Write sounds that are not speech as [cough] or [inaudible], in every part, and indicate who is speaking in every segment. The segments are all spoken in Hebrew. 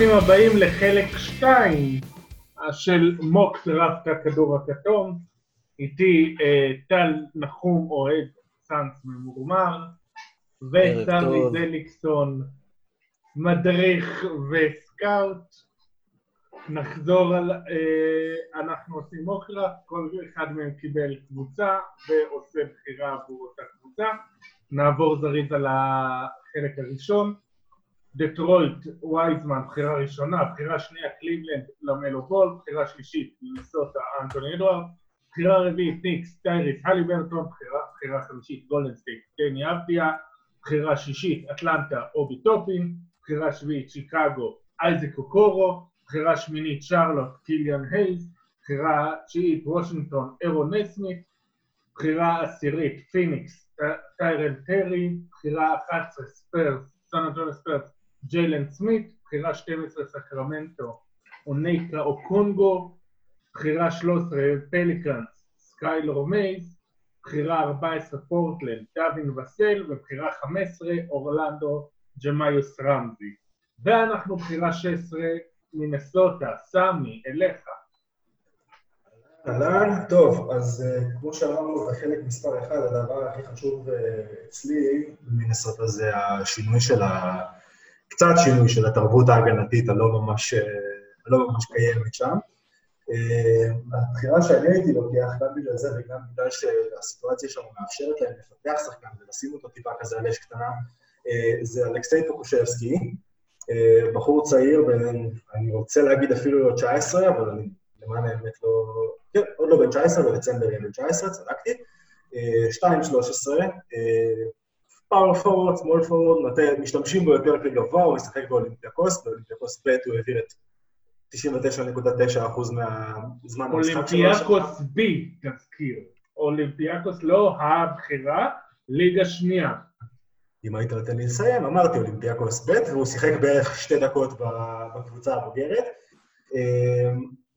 Speaker 1: ברוכים הבאים לחלק 2 של מוקס רפת הכדור הכתום. איתי אה, טל נחום אוהד סאנס ממורמר, וסמי דליקסון מדריך וסקאוט. נחזור על... אה, אנחנו עושים מוקראפט, כל אחד מהם קיבל קבוצה ועושה בחירה עבור אותה קבוצה. נעבור זריז על החלק הראשון. דטרויט, וייזמן, בחירה ראשונה, בחירה שנייה קליבלנד, למלו בול, בחירה שלישית מנסוטה, אנטוני אדוארדס, בחירה רביעית ניקס, טייריס הליברטון, בחירה, חמישית גולדן סטייט, דני אבדיה, בחירה שישית אטלנטה, אובי טופין, בחירה שביעית שיקגו, אייזק אוקורו, בחירה שמינית שרלוט, קיליאן הייז, בחירה תשיעית וושינגטון, ארון נסמית, בחירה עשירית פיניקס, טיירל טרי, בחירה 11 ספרס, סן אנטוני ספרס, ג'יילן סמית, בחירה 12 סקרמנטו, אונייקה אוקונגוו, בחירה 13 פליקאנס, סקיילור מייז, בחירה 14 פורטלנד, דווין וסל, ובחירה 15 אורלנדו ג'מיוס רמזי. ואנחנו בחירה 16 מנסוטה, סמי, אליך.
Speaker 2: אהלן, טוב, אז uh, כמו שאמרנו בחלק מספר אחד, הדבר הכי חשוב uh, אצלי במינסוטה זה השינוי של ה... קצת שינוי של התרבות ההגנתית הלא ממש, אה, הלא ממש קיימת שם. אה, הבחירה שאני הייתי לוקח, גם בגלל זה וגם בגלל שהסיטואציה שם מאפשרת להם לפתח שחקן ולשים אותו טיפה כזה על אש קטנה, אה, זה אלכסי טוקושבסקי, בחור צעיר, בין, אני רוצה להגיד אפילו לא 19, אבל אני למען האמת לא... כן, עוד לא בן 19, בדצמבר יהיה בן 19, צדקתי. 2-13, power forward, small forward, משתמשים בו יותר כגבוה, הוא משחק באולימפיאקוס, באולימפיאקוס ב' הוא העביר את 99.9% מהזמן
Speaker 1: המשחק שלו. אולימפיאקוס B, תזכיר. אולימפיאקוס לא הבחירה, ליגה שנייה.
Speaker 2: אם היית נותן לי לסיים, אמרתי אולימפיאקוס ב', והוא שיחק בערך שתי דקות בקבוצה הבוגרת.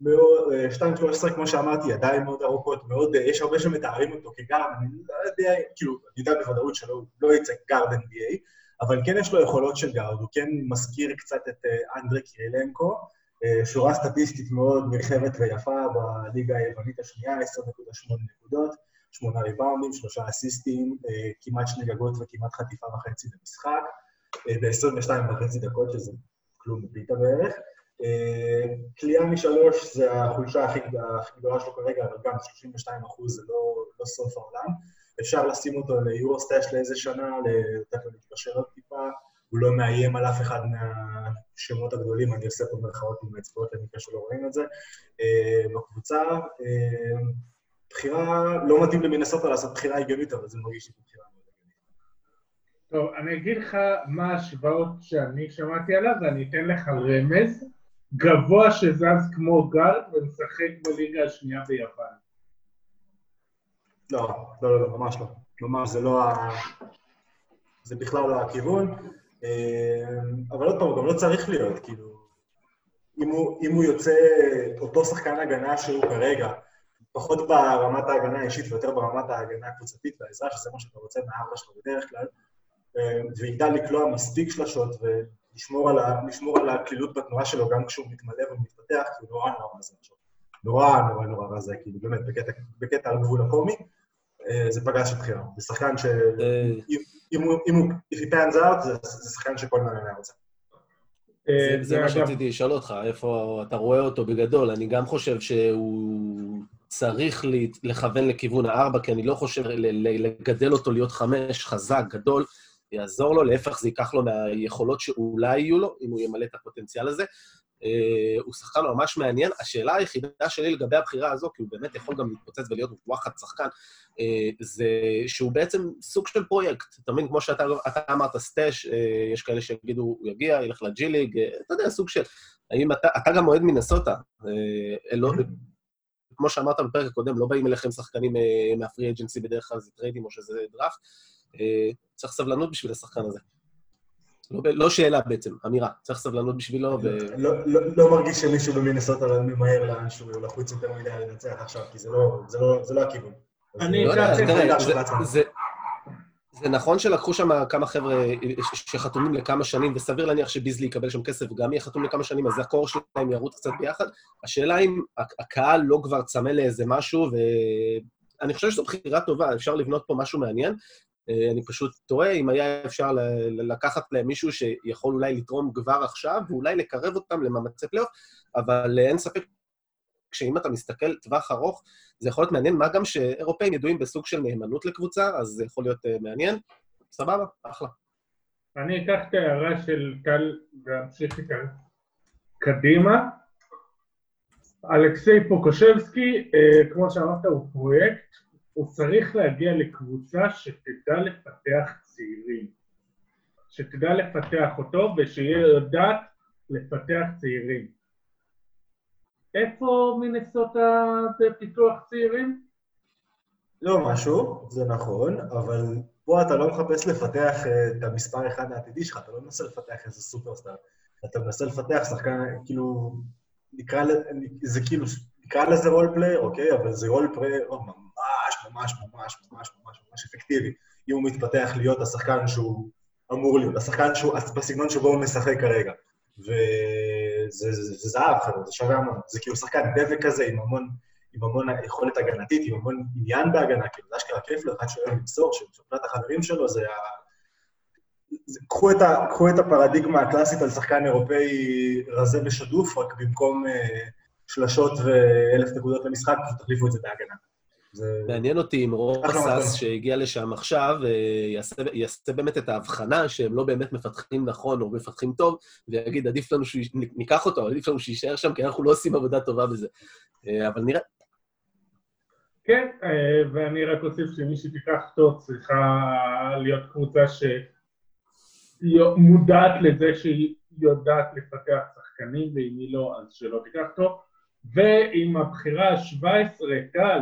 Speaker 2: 2.13, כמו שאמרתי, ידיים מאוד ארוכות, מאוד, יש הרבה שמתארים אותו כ guard, אני לא יודע, כאילו, אני יודע בוודאות שלא לא יצא guard NBA, אבל כן יש לו יכולות של guard, הוא כן מזכיר קצת את אה, אנדרי קירילנקו, אה, שורה סטטיסטית מאוד נרחבת ויפה בליגה היוונית השנייה, 10.8 נקודות, 8 ריבאונדים, 3 אסיסטים, אה, כמעט שני גגות וכמעט חטיפה וחצי במשחק, ב-22 וחצי דקות, שזה כלום בפיתה בערך. כליאה משלוש זה החולשה הכי גדולה שלו כרגע, אבל גם 32 אחוז זה לא, לא סוף העולם. אפשר לשים אותו ליורוסטאש לאיזה שנה, לתת לו להתקשר עוד טיפה, הוא לא מאיים על אף אחד מהשמות הגדולים, אני עושה פה מרכאות עם האצבעות למקרה שלא רואים את זה. אה, בקבוצה, אה, בחירה, לא מתאים למינסוטה לעשות בחירה הגיונית, אבל זה מרגיש לי בחירה.
Speaker 1: טוב, אני אגיד לך מה ההשוואות שאני שמעתי עליו, ואני אתן לך רמז. גבוה שזז כמו גארד ומשחק בליגה השנייה ביוון.
Speaker 2: לא, לא, לא, ממש לא. ממש זה לא ה... זה בכלל לא הכיוון. אה, אבל עוד פעם, גם לא צריך להיות, כאילו... אם הוא, אם הוא יוצא אותו שחקן הגנה שהוא כרגע, פחות ברמת ההגנה האישית ויותר ברמת ההגנה הקבוצתית והעזרה, שזה מה שאתה רוצה מהארבע שלו בדרך כלל, אה, ויגדל לקלוע מספיק שלשות לשמור על, ה, לשמור על הקלילות בתנועה שלו גם כשהוא מתמלא ומתפתח, כי הוא נורא נורא רזה עכשיו. נורא נורא נורא רזה, כאילו באמת, בקטע, בקטע על גבול הקומי, אה, זה פגש את בחירה. זה שחקן ש... אה. אם הוא, אם הוא, if he pans out, זה, שחקן שכל מאמן היה רוצה.
Speaker 3: אה, זה מה שרציתי לשאול אותך, איפה אתה רואה אותו בגדול. אני גם חושב שהוא צריך לכוון לכיוון הארבע, כי אני לא חושב לגדל אותו להיות חמש, חזק, גדול. יעזור לו, להפך זה ייקח לו מהיכולות שאולי יהיו לו, אם הוא ימלא את הפוטנציאל הזה. Uh, הוא שחקן ממש מעניין. השאלה היחידה שלי לגבי הבחירה הזו, כי הוא באמת יכול גם להתפוצץ ולהיות וואחד שחקן, uh, זה שהוא בעצם סוג של פרויקט. אתה מבין, כמו שאתה אמרת, סטאש, uh, יש כאלה שיגידו, הוא יגיע, ילך לג'י ליג, אתה יודע, סוג של... האם אתה, אתה גם אוהד מנסוטה. כמו שאמרת בפרק הקודם, לא באים אליכם שחקנים מה free agency בדרך כלל, זה טריידים או שזה דראפט. אה, צריך סבלנות בשביל השחקן הזה. לא, לא שאלה בעצם, אמירה. צריך סבלנות בשבילו. ו...
Speaker 2: לא, לא, לא מרגיש שמישהו עליו ממהר לאנשהו לחוץ יותר מדי לנצח עכשיו, כי זה לא, זה לא, זה לא הכיוון.
Speaker 3: אני לא יודע, תראה, זה, זה, זה נכון שלקחו שם כמה חבר'ה שחתומים לכמה שנים, וסביר להניח שביזלי יקבל שם כסף וגם יהיה חתום לכמה שנים, אז ה core שלהם ירוץ קצת ביחד. השאלה אם הקהל לא כבר צמא לאיזה משהו, ואני חושב שזו בחירה טובה, אפשר לבנות פה משהו מעניין. אה, אני פשוט תוהה אם היה אפשר לקחת להם מישהו שיכול אולי לתרום כבר עכשיו, ואולי לקרב אותם למאמצי פלייאוף, אבל אין ספק שאם אתה מסתכל טווח ארוך, זה יכול להיות מעניין, מה גם שאירופאים ידועים בסוג של נאמנות לקבוצה, אז זה יכול להיות uh, מעניין. סבבה, אחלה.
Speaker 1: אני אקח את ההערה של טל ואמשיך איתה קדימה. אלכסיי פוקושבסקי, כמו שאמרת, הוא פרויקט, הוא צריך להגיע לקבוצה שתדע לפתח צעירים. שתדע לפתח אותו ושיהיה יודעת לפתח צעירים. איפה מנסוטה בפיתוח צעירים?
Speaker 2: לא משהו, זה נכון, אבל פה אתה לא מחפש לפתח אה, את המספר אחד העתידי שלך, אתה לא מנסה לפתח איזה סופרסטאר, אתה מנסה לפתח שחקן, כאילו, נקרא לזה כאילו, נקרא לזה role player, אוקיי? אבל זה role player ממש, ממש, ממש, ממש, ממש, אפקטיבי. אם הוא מתפתח להיות השחקן שהוא אמור להיות, השחקן שהוא, בסגנון שבו הוא משחק כרגע. וזה זהב, זה שווה המון. זה כאילו שחקן דבק כזה עם המון, עם המון יכולת הגנתית, עם המון עניין בהגנה, כאילו זה אשכרה כיף לאחד שאוהב למסור, שמבחינת החברים שלו זה ה... קחו את, ה, קחו את הפרדיגמה הקלאסית על שחקן אירופאי רזה ושדוף, רק במקום uh, שלשות ואלף נקודות למשחק, תחליפו את זה בהגנה.
Speaker 3: זה... מעניין אותי אם רוסס שהגיע לשם עכשיו, אה, יעשה, יעשה באמת את ההבחנה שהם לא באמת מפתחים נכון או מפתחים טוב, ויגיד, עדיף לנו שניקח אותו, עדיף לנו שיישאר שם, כי אנחנו לא עושים עבודה טובה בזה. אה, אבל נראה.
Speaker 1: כן, אה, ואני רק אוסיף שמי שתיקח אותו צריכה להיות קבוצה שמודעת לזה שהיא יודעת לפתח שחקנים, ואם היא לא, אז שלא תיקח אותו. ועם הבחירה ה-17, קל,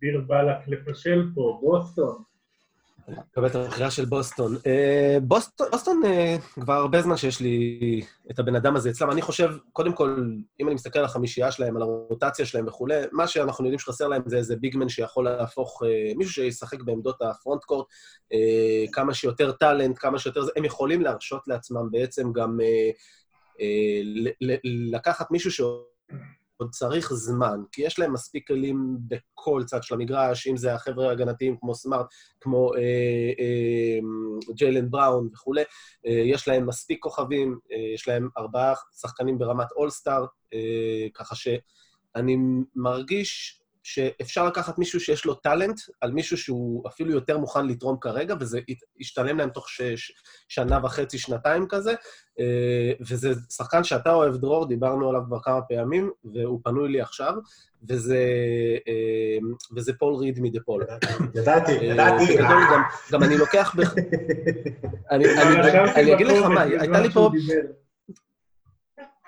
Speaker 1: דיר באלק לפשל פה, בוסטון.
Speaker 3: מקבל את הבחירה של בוסטון. אה, בוסטון, בוסטון אה, כבר הרבה זמן שיש לי את הבן אדם הזה אצלם. אני חושב, קודם כל, אם אני מסתכל על החמישייה שלהם, על הרוטציה שלהם וכולי, מה שאנחנו יודעים שחסר להם זה איזה ביגמן שיכול להפוך, אה, מישהו שישחק בעמדות הפרונט קורט, כמה שיותר טאלנט, כמה שיותר... הם יכולים להרשות לעצמם בעצם גם לקחת מישו ש... עוד צריך זמן, כי יש להם מספיק כלים בכל צד של המגרש, אם זה החבר'ה ההגנתיים כמו סמארט, כמו אה, אה, ג'יילן בראון וכולי, אה, יש להם מספיק כוכבים, אה, יש להם ארבעה שחקנים ברמת אולסטאר, אה, ככה שאני מרגיש שאפשר לקחת מישהו שיש לו טאלנט על מישהו שהוא אפילו יותר מוכן לתרום כרגע, וזה ישתלם להם תוך שש, שנה וחצי, שנתיים כזה, אה, וזה שחקן שאתה אוהב, דרור, דיברנו עליו כבר כמה פעמים, והוא פנוי לי עכשיו, וזה, אה, וזה פול ריד מדה פול.
Speaker 2: ידעתי, אה, ידעתי.
Speaker 3: גם אני לוקח... [laughs] אני אגיד לך מה, הייתה לי פה...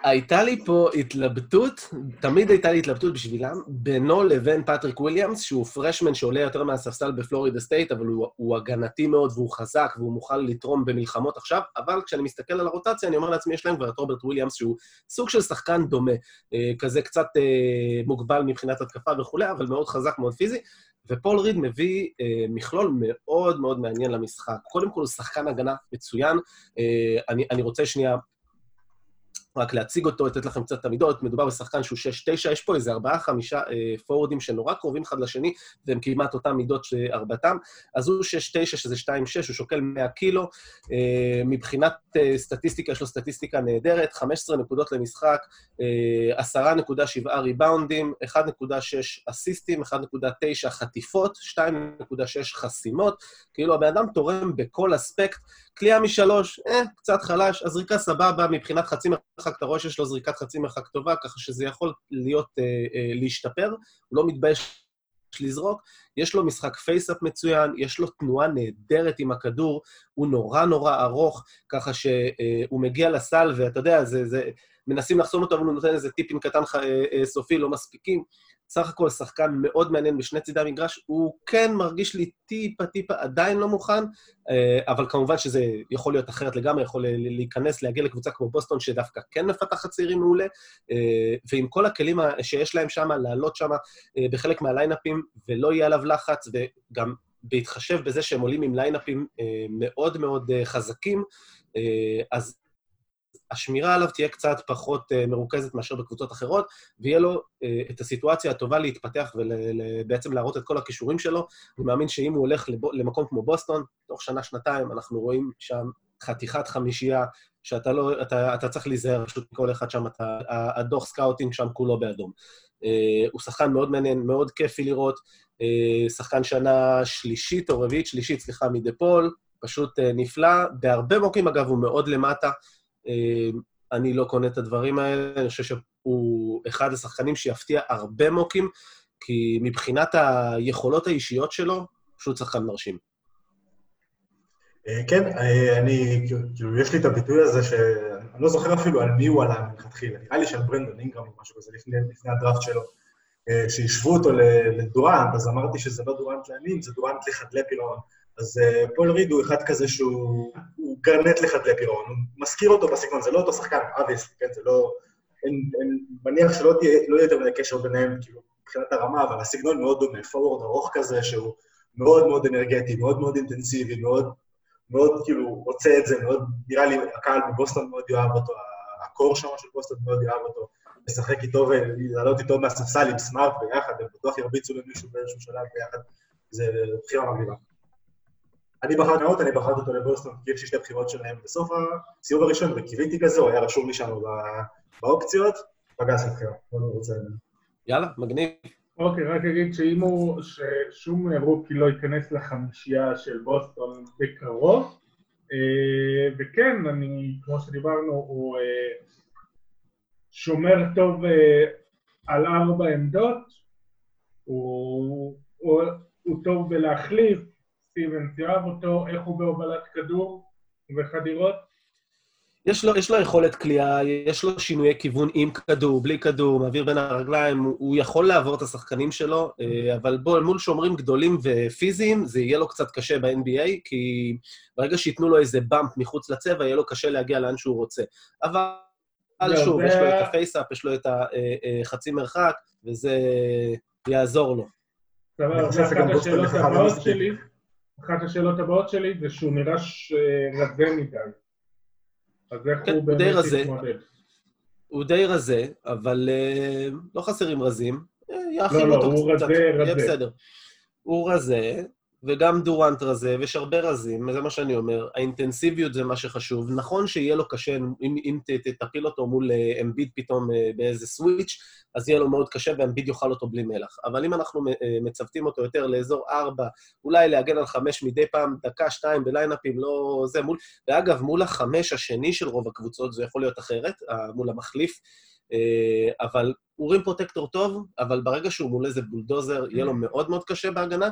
Speaker 3: הייתה לי פה התלבטות, תמיד הייתה לי התלבטות בשבילם, בינו לבין פטריק וויליאמס, שהוא freshman שעולה יותר מהספסל בפלורידה סטייט, אבל הוא, הוא הגנתי מאוד והוא חזק והוא מוכן לתרום במלחמות עכשיו, אבל כשאני מסתכל על הרוטציה, אני אומר לעצמי, יש להם כבר את רוברט וויליאמס, שהוא סוג של שחקן דומה, אה, כזה קצת אה, מוגבל מבחינת התקפה וכולי, אבל מאוד חזק, מאוד פיזי, ופול ריד מביא אה, מכלול מאוד מאוד מעניין למשחק. קודם כל, הוא שחקן הגנה מצוין. אה, אני, אני רוצה שנייה רק להציג אותו, לתת לכם קצת את המידות, מדובר בשחקן שהוא 6-9, יש פה איזה ארבעה-חמישה אה, פורורדים שנורא קרובים אחד לשני, והם כמעט אותם מידות ארבעתם. אז הוא 6-9, שזה 2-6, הוא שוקל 100 קילו. אה, מבחינת אה, סטטיסטיקה, יש לו סטטיסטיקה נהדרת, 15 נקודות למשחק, אה, 10.7 ריבאונדים, 1.6 אסיסטים, 1.9 חטיפות, 2.6 חסימות. כאילו הבן אדם תורם בכל אספקט. קליעה משלוש, אה, קצת חלש, הזריקה סבבה, מבחינת חצי מרחק אתה רואה שיש לו זריקת חצי מרחק טובה, ככה שזה יכול להיות, אה, אה, להשתפר, הוא לא מתבייש לזרוק, יש לו משחק face up מצוין, יש לו תנועה נהדרת עם הכדור, הוא נורא נורא ארוך, ככה שהוא אה, מגיע לסל, ואתה יודע, זה, זה, מנסים לחסום אותו, אבל הוא נותן איזה tip in קטן אה, אה, סופי, לא מספיקים. סך הכל שחקן מאוד מעניין בשני צידי המגרש, הוא כן מרגיש לי טיפה-טיפה עדיין לא מוכן, אה, אבל כמובן שזה יכול להיות אחרת לגמרי, יכול להיכנס, להגיע לקבוצה כמו בוסטון, שדווקא כן מפתחת צעירים מעולה, אה, ועם כל הכלים שיש להם שם, לעלות שם אה, בחלק מהליינאפים, ולא יהיה עליו לחץ, וגם בהתחשב בזה שהם עולים עם ליינאפים מאוד מאוד חזקים, אז השמירה עליו תהיה קצת פחות מרוכזת מאשר בקבוצות אחרות, ויהיה לו את הסיטואציה הטובה להתפתח ובעצם להראות את כל הכישורים שלו. אני מאמין שאם הוא הולך למקום כמו בוסטון, תוך שנה-שנתיים אנחנו רואים שם חתיכת חמישייה, שאתה לא, אתה, אתה צריך להיזהר, פשוט כל אחד שם, אתה, הדוח scouting שם כולו באדום. אה, הוא שחקן מאוד מעניין, מאוד כיפי לראות. שחקן שנה שלישית או רביעית, שלישית, סליחה, מדה פול, פשוט נפלא. בהרבה מוקים, אגב, הוא מאוד למטה. אה, אני לא קונה את הדברים האלה, אני חושב שהוא אחד השחקנים שיפתיע הרבה מוקים, כי מבחינת היכולות האישיות שלו, פשוט שחקן מרשים.
Speaker 2: אה, כן, אה, אני, כאילו, יש לי את הביטוי הזה שאני לא זוכר אפילו על מי הוא עלה מלכתחילה. נראה לי שעל ברנדון אינגרם או משהו כזה, לפני, לפני הדראפט שלו, אה, שהשוו אותו לדורנט, אז אמרתי שזה לא דורנט לעניים, זה דורנט לחדלי פירעון. אז פול ריד הוא אחד כזה שהוא גרנט לחדלי פירעון, הוא מזכיר אותו בסגנון, זה לא אותו שחקן, אביס, כן, זה לא... אין, מניח שלא תהיה, לא יותר מדי קשר ביניהם, כאילו, מבחינת הרמה, אבל הסגנון מאוד דומה, forward ארוך כזה, שהוא מאוד מאוד אנרגטי, מאוד מאוד אינטנסיבי, מאוד מאוד כאילו רוצה את זה, מאוד, נראה לי הקהל בבוסטון מאוד יאהב אותו, הקור שם של בוסטון מאוד יאהב אותו, לשחק איתו ולעלות איתו מהספסל עם סמארט ביחד, הם בטוח ירביצו למישהו באיזשהו שלב ביחד, זה בחירה מגניבה. אני בחרתי מאוד, אני בחרתי אותו לבוסטון, כי יש לי שתי בחירות שלהם בסוף הסיבוב הראשון, וקיוויתי כזה, הוא היה רשום לי שם באופציות, פגס את בחירה, לא רוצה...
Speaker 3: יאללה, מגניב.
Speaker 1: אוקיי, רק אגיד שאם הוא, ששום רוקי לא ייכנס לחמישייה של בוסטון בקרוב, אה, וכן, אני, כמו שדיברנו, הוא אה, שומר טוב אה, על ארבע עמדות, הוא, הוא, הוא טוב בלהחליף, סטיבנס יאהב אותו, איך הוא בהובלת כדור ובחדירות,
Speaker 3: יש לו, יש לו יכולת כליאה, יש לו שינויי כיוון עם כדור, בלי כדור, מעביר בין הרגליים, הוא, הוא יכול לעבור את השחקנים שלו, אה, אבל בוא, מול שומרים גדולים ופיזיים, זה יהיה לו קצת קשה ב-NBA, כי ברגע שייתנו לו איזה באמפ מחוץ לצבע, יהיה לו קשה להגיע לאן שהוא רוצה. אבל לא, שוב, יש לו את הפייסאפ, יש לו את החצי אה, אה, מרחק, וזה יעזור לו.
Speaker 1: אחת השאלות הבאות שלי זה שהוא נראה רזה מדי. אז איך כן, הוא באמת יתמודד?
Speaker 3: הוא די רזה, אבל uh, לא חסרים רזים.
Speaker 1: אה, לא, לא, הוא רזה, רזה.
Speaker 3: יהיה בסדר. הוא רזה, וגם דורנט רזה, ויש הרבה רזים, זה מה שאני אומר. האינטנסיביות זה מה שחשוב. נכון שיהיה לו קשה, אם, אם תפיל אותו מול אה, אמביד פתאום באיזה סוויץ', אז יהיה לו מאוד קשה, ואמביד יאכל אותו בלי מלח. אבל אם אנחנו מצוותים אותו יותר לאזור 4, אולי להגן על 5 מדי פעם, דקה, 2 בליינאפים, לא זה, מול... ואגב, מול החמש השני של רוב הקבוצות, זה יכול להיות אחרת, מול המחליף. אה, אבל הוא רים פרוטקטור טוב, אבל ברגע שהוא מול איזה בולדוזר, יהיה לו מאוד מאוד קשה בהגנה.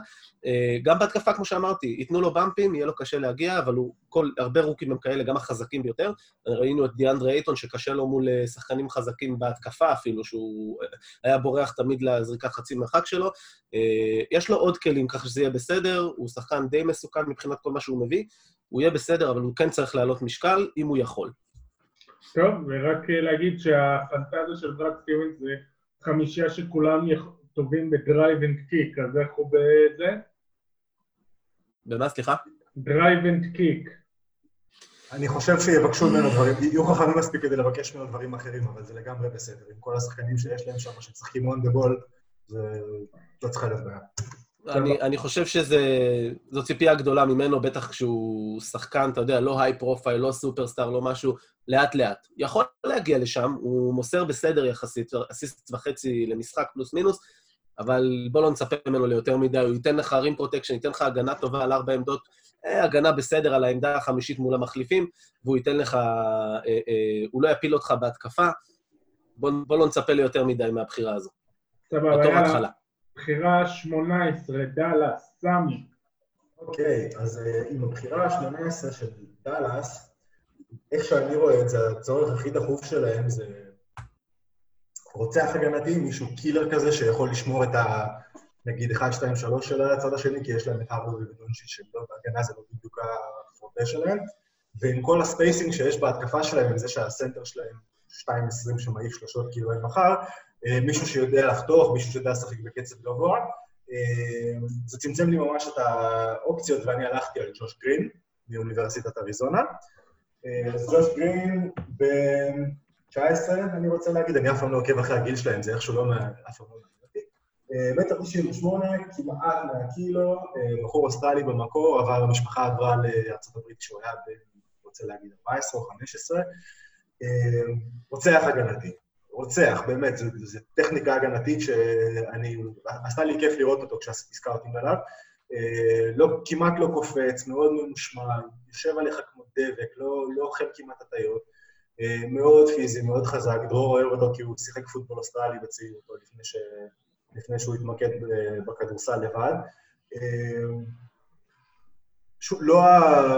Speaker 3: אה, גם בהתקפה, כמו שאמרתי, ייתנו לו במפים, יהיה לו קשה להגיע, אבל הוא, כל, הרבה רוקים הם כאלה, גם החזקים ביותר. ראינו את דיאנדרה אייטון, שקשה לו מול אה, שחקנים חזקים בהתקפה אפילו, שהוא היה בורח תמיד לזריקת חצי מרחק שלו. יש לו עוד כלים, ככה שזה יהיה בסדר, הוא שחקן די מסוכן מבחינת כל מה שהוא מביא. הוא יהיה בסדר, אבל הוא כן צריך לעלות משקל, אם הוא יכול.
Speaker 1: טוב, ורק להגיד שהפנטזיה של ברד סטיבנס זה חמישייה שכולם טובים ב drive and kick, אז איך הוא בזה?
Speaker 3: במה, סליחה?
Speaker 1: drive and kick.
Speaker 2: אני חושב שיבקשו ממנו דברים, יהיו חכמים מספיק כדי לבקש ממנו דברים אחרים, אבל זה לגמרי בסדר. עם כל השחקנים שיש להם שם, שמשחקים on the ball, זה לא צריכה להיות בעיה.
Speaker 3: אני, אני חושב שזו ציפייה גדולה ממנו, בטח כשהוא שחקן, אתה יודע, לא high profile, לא סופרסטאר, לא משהו, לאט-לאט. יכול להגיע לשם, הוא מוסר בסדר יחסית, אסיסט וחצי למשחק פלוס מינוס, אבל בוא לא נצפה ממנו ליותר מדי, הוא ייתן לך rim protection, ייתן לך הגנה טובה על ארבע עמדות, אה, הגנה בסדר על העמדה החמישית מול המחליפים, והוא ייתן לך, אה, אה, הוא לא יפיל אותך בהתקפה. בוא, בוא לא נצפה ליותר מדי מהבחירה הזו.
Speaker 1: סבבה, בתור התחלה. בחירה 18, דאלאס, סמי.
Speaker 2: אוקיי, אז uh, עם הבחירה ה-18 של דאלאס, איך שאני רואה את זה, הצורך הכי דחוף שלהם זה רוצח הגנתי, מישהו killer כזה שיכול לשמור את ה... נגיד 1, 2, 3 של הצד השני, כי יש להם את הארדווי ודונצ'יץ' שלא, בהגנה זה לא בדיוק הפורטה שלהם, ועם כל ה spacing שיש בהתקפה שלהם, עם זה שהסנטר שלהם 2.20 שמעיף שלושות כאילו אין מחר, אה, מישהו שיודע לחתוך, מישהו שיודע לשחק בקצב גבוה, זה צמצם לי ממש את האופציות, ואני הלכתי על ג'וש גרין מאוניברסיטת אריזונה. אז ג'וש גרין בן 19, אני רוצה להגיד, אני אף פעם לא עוקב אחרי הגיל שלהם, זה איכשהו לא, אף פעם לא מטר 98, כמעט 100 קילו, בחור אוסטרלי במקור, אבל המשפחה עברה לארה"ב כשהוא היה, אני רוצה להגיד, 14 או 15. רוצח הגנתי. רוצח, באמת, זו טכניקה הגנתית שאני... עשתה לי כיף לראות אותו כשהזכרתי עליו. לא, כמעט לא קופץ, מאוד ממושמע, יושב עליך כמו דבק, לא, לא אוכל כמעט הטיות. מאוד פיזי, מאוד חזק. דרור אוהב אותו כי הוא שיחק פוטבול אוסטרלי בצעירותו לפני ש... לפני שהוא התמקד בכדורסל לבד. שוב, לא, ה...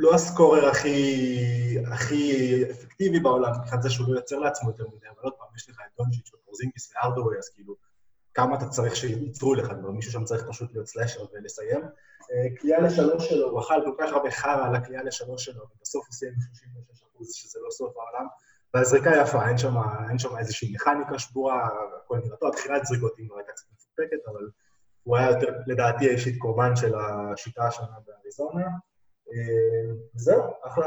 Speaker 2: לא הסקורר הכי, הכי אפקטיבי בעולם, מבחינת זה שהוא לא יוצר לעצמו יותר מדי, אבל עוד פעם, יש לך את דונג'יץ' ופורזינגיס וארדווי, אז כאילו, כמה אתה צריך שייצרו לך, כבר מישהו שם צריך פשוט להיות סלאשר ולסיים. קליעה לשלוש שלו, הוא אכל כל כך הרבה חרא על הקליעה לשלוש שלו, ובסוף הוא סיים 36 אחוז, שזה לא סוף העולם. והזריקה יפה, אין שם, אין שם איזושהי מכניקה שבורה, הכל נראה טוב, התחילת זריקות היא הייתה קצת מפוקפקת, אבל הוא היה יותר, לדעתי, האישית קורבן של השיטה השנה באריזונה. זהו, אחלה...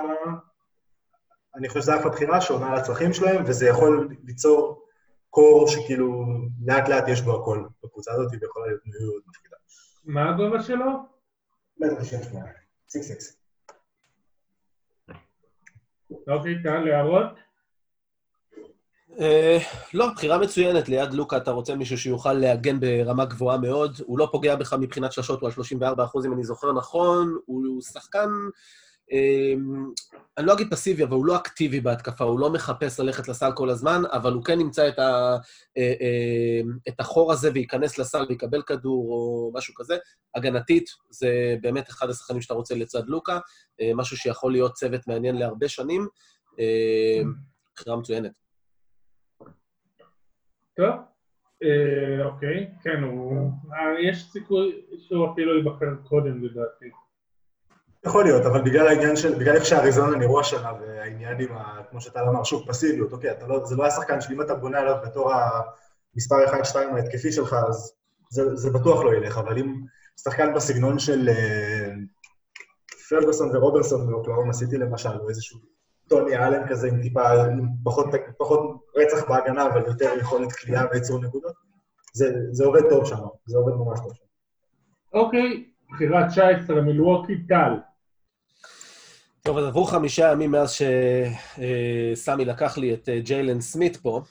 Speaker 2: אני חושב שזו אחלה בחירה שעונה על הצרכים שלהם, וזה יכול ליצור core שכאילו לאט לאט יש בו הכל בקבוצה הזאת, ויכולה להיות מאוד מפחידה.
Speaker 1: מה הגובה שלו?
Speaker 2: מטר 98, סיקס סיקס.
Speaker 1: אוקיי, טל, הערות?
Speaker 3: Uh, לא, בחירה מצוינת. ליד לוקה אתה רוצה מישהו שיוכל להגן ברמה גבוהה מאוד. הוא לא פוגע בך מבחינת שלשות, הוא על 34 אחוז, אם אני זוכר נכון. הוא שחקן, uh, אני לא אגיד פסיבי, אבל הוא לא אקטיבי בהתקפה, הוא לא מחפש ללכת לסל כל הזמן, אבל הוא כן ימצא את, ה, uh, את החור הזה וייכנס לסל ויקבל כדור או משהו כזה. הגנתית, זה באמת אחד השחקנים שאתה רוצה לצד לוקה, משהו שיכול להיות צוות מעניין להרבה שנים. בחירה מצוינת.
Speaker 1: טוב, אה, אוקיי, כן. אה, יש סיכוי שהוא אפילו ייבחר קודם לדעתי.
Speaker 2: יכול להיות, אבל בגלל העניין של, בגלל איך שהאריזונה נראו השנה, והעניין עם, ה, כמו שאתה אמר, שוב, פסיביות, אוקיי, אתה לא, זה לא השחקן שאם אתה בונה עליו בתור המספר 1-2 ההתקפי שלך, אז זה, זה בטוח לא ילך, אבל אם שחקן בסגנון של אה, פרגוסון ורוברסון באוקלאומה סיטי למשל, או איזשהו טוני אלן כזה עם טיפה, עם פחות, פחות רצח בהגנה, אבל יותר יכולת כליאה וייצור נקודות. זה, זה עובד טוב שם, זה עובד ממש טוב שם.
Speaker 1: אוקיי, בחירה 19, מילווקי טל.
Speaker 3: טוב, אז עברו חמישה ימים מאז שסמי לקח לי את ג'יילן סמית פה,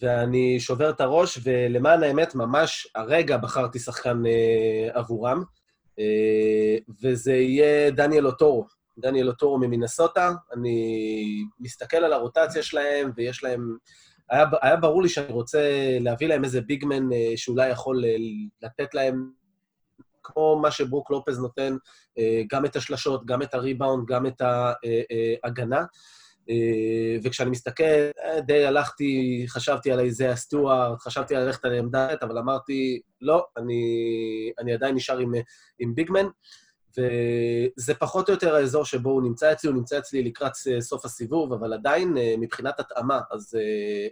Speaker 3: ואני שובר את הראש, ולמען האמת, ממש הרגע בחרתי שחקן עבורם, וזה יהיה דניאל אוטורו. דניאל אוטורו ממינסוטה, אני מסתכל על הרוטציה שלהם, ויש להם... היה, היה ברור לי שאני רוצה להביא להם איזה ביגמן אה, שאולי יכול אה, לתת להם, כמו מה שברוק לופז נותן, אה, גם את השלשות, גם את הריבאונד, גם את ההגנה. וכשאני מסתכל, די הלכתי, חשבתי על איזה הסטוארט, חשבתי ללכת על עמדה, אבל אמרתי, לא, אני, אני עדיין נשאר עם, עם ביגמן. וזה פחות או יותר האזור שבו הוא נמצא אצלי, הוא נמצא אצלי לקראת סוף הסיבוב, אבל עדיין מבחינת התאמה, אז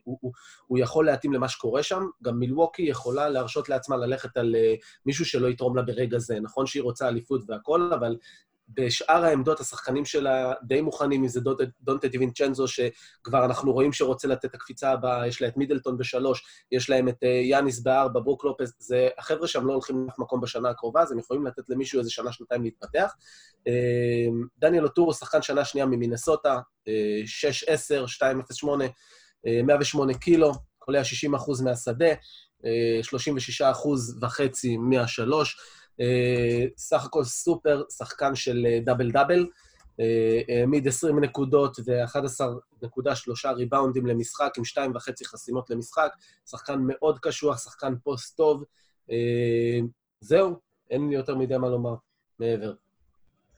Speaker 3: הוא, הוא, הוא יכול להתאים למה שקורה שם. גם מילווקי יכולה להרשות לעצמה ללכת על מישהו שלא יתרום לה ברגע זה. נכון שהיא רוצה אליפות והכול, אבל בשאר העמדות, השחקנים שלה די מוכנים, אם זה דונטה דיווינצ'נזו, שכבר אנחנו רואים שרוצה לתת את הקפיצה הבאה, יש לה את מידלטון בשלוש, יש להם את יאניס בארבע, ברוק לופס, זה, החבר'ה שם לא הולכים לאף מקום בשנה הקרובה, אז הם יכולים לתת למישהו איזה שנה-שנתיים להתפתח. דניאל אוטורו, שחקן שנה שנייה ממינסוטה, 6-10, 2-0-8, 108 קילו, קולע 60 אחוז מהשדה, 36 אחוז וחצי מהשלוש. סך הכל סופר שחקן של דאבל דאבל, העמיד 20 נקודות ו-11.3 ריבאונדים למשחק, עם 2.5 חסימות למשחק, שחקן מאוד קשוח, שחקן פוסט טוב. זהו, אין לי יותר מדי מה לומר מעבר.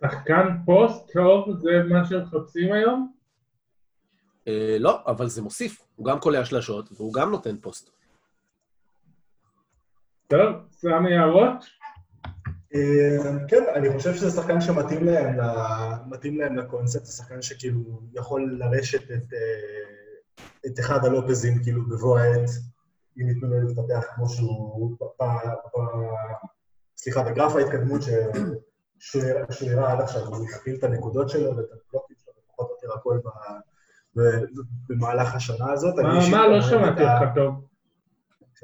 Speaker 1: שחקן פוסט טוב זה מה שמחפשים היום?
Speaker 3: לא, אבל זה מוסיף. הוא גם קולע שלשות והוא גם נותן פוסט.
Speaker 1: טוב, סמי הערות?
Speaker 2: כן, אני חושב שזה שחקן שמתאים להם, להם לקונספט, זה שחקן שכאילו יכול לרשת את, את אחד הלופזים כאילו בבוא העת. אם ייתנו לו להתפתח כמו שהוא, סליחה, בגרף ההתקדמות שהוא הראה עד עכשיו, הוא הכפיל את הנקודות שלו ואת הבלוקים שלו, ופחות או יותר הכל במהלך השנה הזאת.
Speaker 1: מה, לא שמעתי אותך טוב.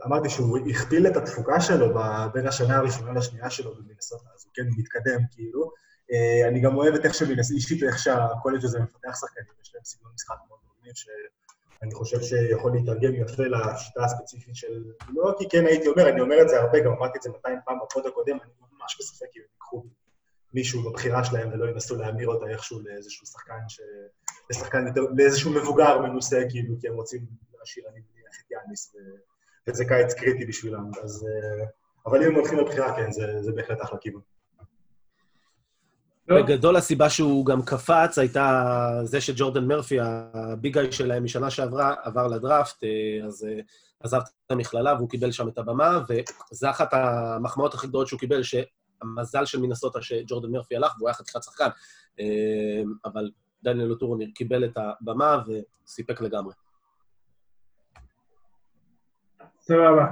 Speaker 2: אמרתי שהוא הכפיל את התפוקה שלו בין השנה הראשונה לשנייה שלו במינסוטה, אז הוא כן מתקדם כאילו. אה, אני גם אוהב את איך שמנסה, אישית איך שהקולג' הזה מפתח שחקנים, יש להם סגנון משחק מאוד מגניב, שאני חושב שיכול להתרגם יפה לשיטה הספציפית של... לא כי כן הייתי אומר, אני אומר את זה הרבה, גם אמרתי את זה 200 פעם בפוד הקודם, אני ממש בספק אם הם ייקחו מישהו בבחירה שלהם ולא ינסו להמיר אותה איכשהו לאיזשהו שחקן ש... לשחקן יותר, לאיזשהו מבוגר מנוסה, כאילו, כי הם רוצים להשאיר, אני מניח, את יאניס, וזה קיץ קריטי בשבילם, אז... אה, אבל אם הם הולכים לבחירה, כן, זה, זה בהחלט אחלה כיוון.
Speaker 3: בגדול הסיבה שהוא גם קפץ הייתה זה שג'ורדן מרפי, הביג שלהם משנה שעברה, עבר לדראפט, אה, אז אה, עזב את המכללה והוא קיבל שם את הבמה, וזו אחת המחמאות הכי גדולות שהוא קיבל, שהמזל של מינסוטה שג'ורדן מרפי הלך והוא היה חתיכת שחקן. אבל דניאל אוטורו קיבל את הבמה וסיפק לגמרי.
Speaker 1: סבבה.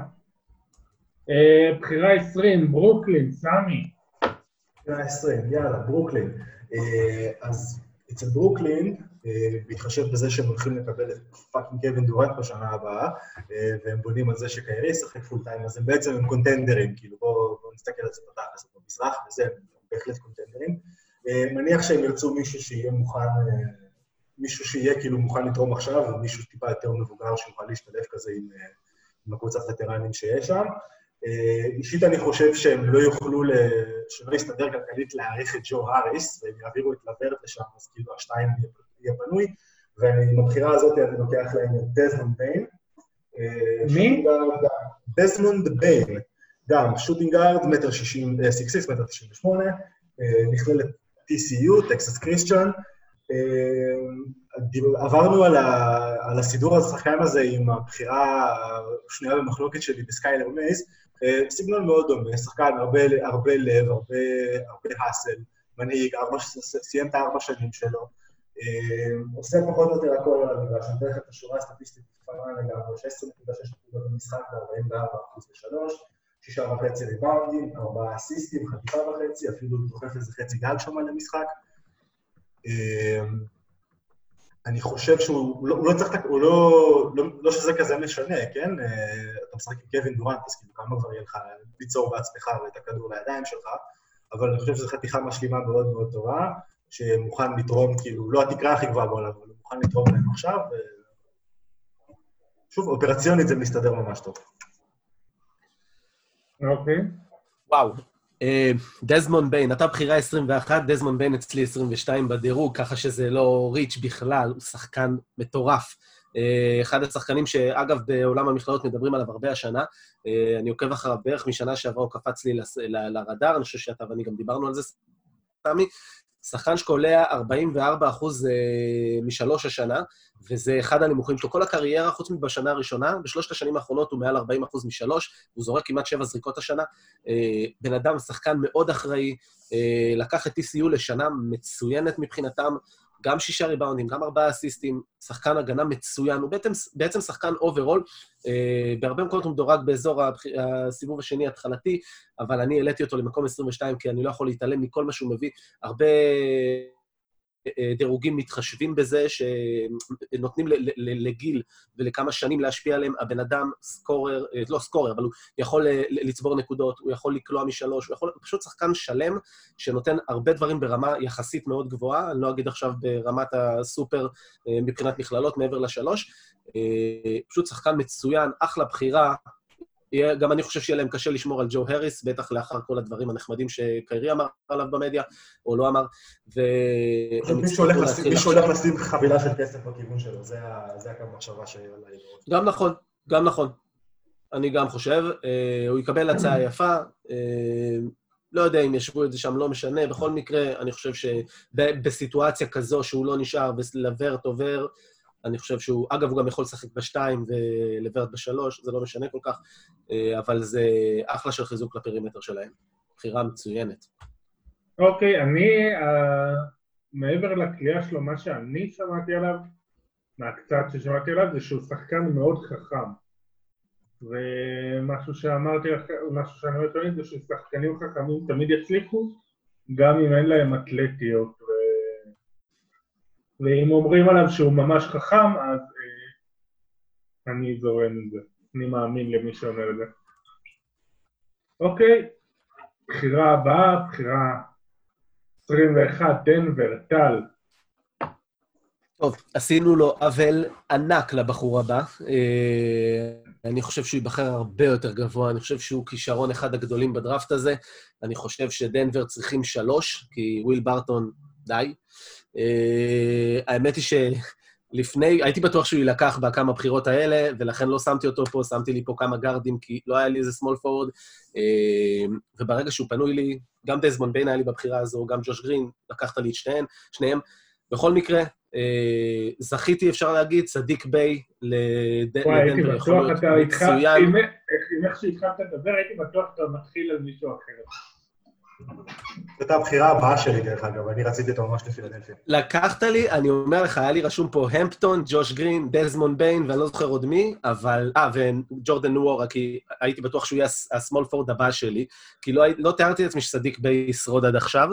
Speaker 1: בחירה 20, ברוקלין, סמי.
Speaker 2: 120, יאללה, ברוקלין. אה, אז אצל ברוקלין, אה, בהתחשב בזה שהם הולכים לקבל את fucking קווין דורנט בשנה הבאה, אה, והם בונים על זה שקיירי ישחק full time, אז הם בעצם הם קונטנדרים, כאילו בואו בוא נסתכל על זה בתכלס במזרח, וזה הם בהחלט קונטנדרים. מניח שהם ירצו מישהו שיהיה מוכן, מישהו שיהיה כאילו מוכן לתרום עכשיו, ומישהו טיפה יותר מבוגר שיוכל להשתלב כזה עם, עם הקבוצת וטרנים שיש שם. אה, אישית אני חושב שהם לא יוכלו, שלא יסתדר כלכלית להאריך את ג'ו האריס, והם יעבירו את לברט לשם, אז כאילו השתיים יהיה פנוי, ועם הבחירה הזאת אני לוקח להם את דזמונד ביין.
Speaker 1: אה, מי?
Speaker 2: דזמונד ביין, גם shooting guard, מטר שישים, אה, סיקסיס, מטר תשעים ושמונה, מכללת TCU, Texas Christian. עברנו על, ה, על הסידור השחקן הזה עם הבחירה השנייה במחלוקת שלי בסקיילר מייז, אה, סגנון מאוד דומה, שחקן הרבה, הרבה לב, הרבה, הרבה האסל, מנהיג, ארבע, סיים את הארבע שנים שלו, אה, עושה פחות או יותר הכל על המגרש, אני אתן לך את השורה הסטטיסטית קטנה לגמרי, 16.6 נקודות במשחק ו-44% לשלוש, שישה וחצי ריבאונדים, ארבעה אסיסטים, חטיפה וחצי, אפילו דוחף איזה חצי גל שם למשחק. אה, אני חושב שהוא לא, הוא לא צריך, הוא לא, לא, לא שזה כזה משנה, כן? אה, אתה משחק עם קווין דורנט, אז כאילו כמה כבר יהיה לך ליצור בעצמך ואת הכדור לידיים שלך, אבל אני חושב שזו חתיכה משלימה מאוד מאוד טובה, שמוכן לתרום, כאילו, לא התקרה הכי גבוהה בעולם, אבל הוא מוכן לתרום להם עכשיו, ו... שוב, אופרציונית זה מסתדר ממש טוב.
Speaker 1: אוקיי.
Speaker 3: וואו, אה, דזמונד ביין, אתה בחירה 21, דזמונד ביין אצלי 22 בדירוג, ככה שזה לא reach בכלל, הוא שחקן מטורף. אה, אחד השחקנים שאגב, בעולם המכללות מדברים עליו הרבה השנה. אה, אני עוקב אחריו בערך משנה שעברה, הוא קפץ לי לרדאר, אני חושב שאתה ואני גם דיברנו על זה, סמי. שחקן שקולע 44 אחוז משלוש השנה, וזה אחד הנמוכים שלו. כל הקריירה, חוץ מבשנה הראשונה, בשלושת השנים האחרונות הוא מעל 40 אחוז משלוש, הוא זורק כמעט שבע זריקות השנה. אה, בן אדם, שחקן מאוד אחראי, אה, לקח את TCU לשנה מצוינת מבחינתם, גם שישה ריבאונדים, גם ארבעה אסיסטים, שחקן הגנה מצוין, הוא בעצם, בעצם שחקן overall, אה, בהרבה מקומות הוא מדורג באזור הסיבוב השני התחלתי, אבל אני העליתי אותו למקום 22, כי אני לא יכול להתעלם מכל מה שהוא מביא. הרבה דירוגים מתחשבים בזה, שנותנים לגיל ולכמה שנים להשפיע עליהם. הבן אדם סקורר, אה, לא סקורר, אבל הוא יכול אה, לצבור נקודות, הוא יכול לקלוע משלוש, הוא יכול... פשוט שחקן שלם שנותן הרבה דברים ברמה יחסית מאוד גבוהה, אני לא אגיד עכשיו ברמת הסופר אה, מבחינת מכללות מעבר לשלוש. פשוט שחקן מצוין, אחלה בחירה, גם אני חושב שיהיה להם קשה לשמור על ג'ו הריס, בטח לאחר כל הדברים הנחמדים שקיירי אמר עליו במדיה, או לא אמר,
Speaker 2: והם הצליחו להתחיל... מישהו הולך לשים חבילה של כסף בכיוון שלו, זה הקו המחשבה שהיה לי.
Speaker 3: גם נכון, גם נכון. אני גם חושב. אה, הוא יקבל הצעה יפה, אה, לא יודע אם ישבו את זה שם, לא משנה. בכל מקרה, אני חושב שבסיטואציה כזו שהוא לא נשאר ולוורט עובר, אני חושב שהוא, אגב, הוא גם יכול לשחק בשתיים ולוורד בשלוש, זה לא משנה כל כך, אה, אבל זה אחלה של חיזוק לפרימטר שלהם. בחירה מצוינת.
Speaker 1: אוקיי, אני, uh, מעבר לקריאה שלו, מה שאני שמעתי עליו, מהקצת ששמעתי עליו, זה שהוא שחקן מאוד חכם. ומשהו שאמרתי, משהו שאני אומר תמיד זה ששחקנים חכמים תמיד יצליחו, גם אם אין להם אתלטיות. ו... ואם אומרים עליו שהוא ממש חכם, אז אה, אני זורם עם זה. אני מאמין למי שאומר את זה. אוקיי, בחירה הבאה, בחירה 21, דנבר, טל.
Speaker 3: טוב, עשינו לו עוול ענק לבחור הבא. אה, אני חושב שהוא ייבחר הרבה יותר גבוה, אני חושב שהוא כישרון אחד הגדולים בדראפט הזה. אני חושב שדנבר צריכים שלוש, כי וויל ברטון, די. אה, האמת היא שלפני, הייתי בטוח שהוא יילקח בכמה בחירות האלה, ולכן לא שמתי אותו פה, שמתי לי פה כמה גארדים, כי לא היה לי איזה small forward, אה, וברגע שהוא פנוי לי, גם דזמון ביין היה לי בבחירה הזו, גם ג'וש גרין, לקחת לי את שניהם, שניהם. בכל מקרה, אה, זכיתי, אפשר להגיד, סדיק ביי לדנבר
Speaker 1: יכול להיות מצוין. עם איך שהתחלת לדבר, הייתי בטוח שאתה מתחיל על מישהו אחר.
Speaker 2: זאת הבחירה הבאה שלי, דרך אגב, אני רציתי אותו ממש לפילדלפיה.
Speaker 3: לקחת לי, אני אומר לך, היה לי רשום פה המפטון, ג'וש גרין, דזמון ביין, ואני לא זוכר עוד מי, אבל... אה, וג'ורדן נוורה, כי הייתי בטוח שהוא יהיה ה small forward הבא שלי, כי לא, לא תיארתי לעצמי שסדיק ביי ישרוד עד עכשיו.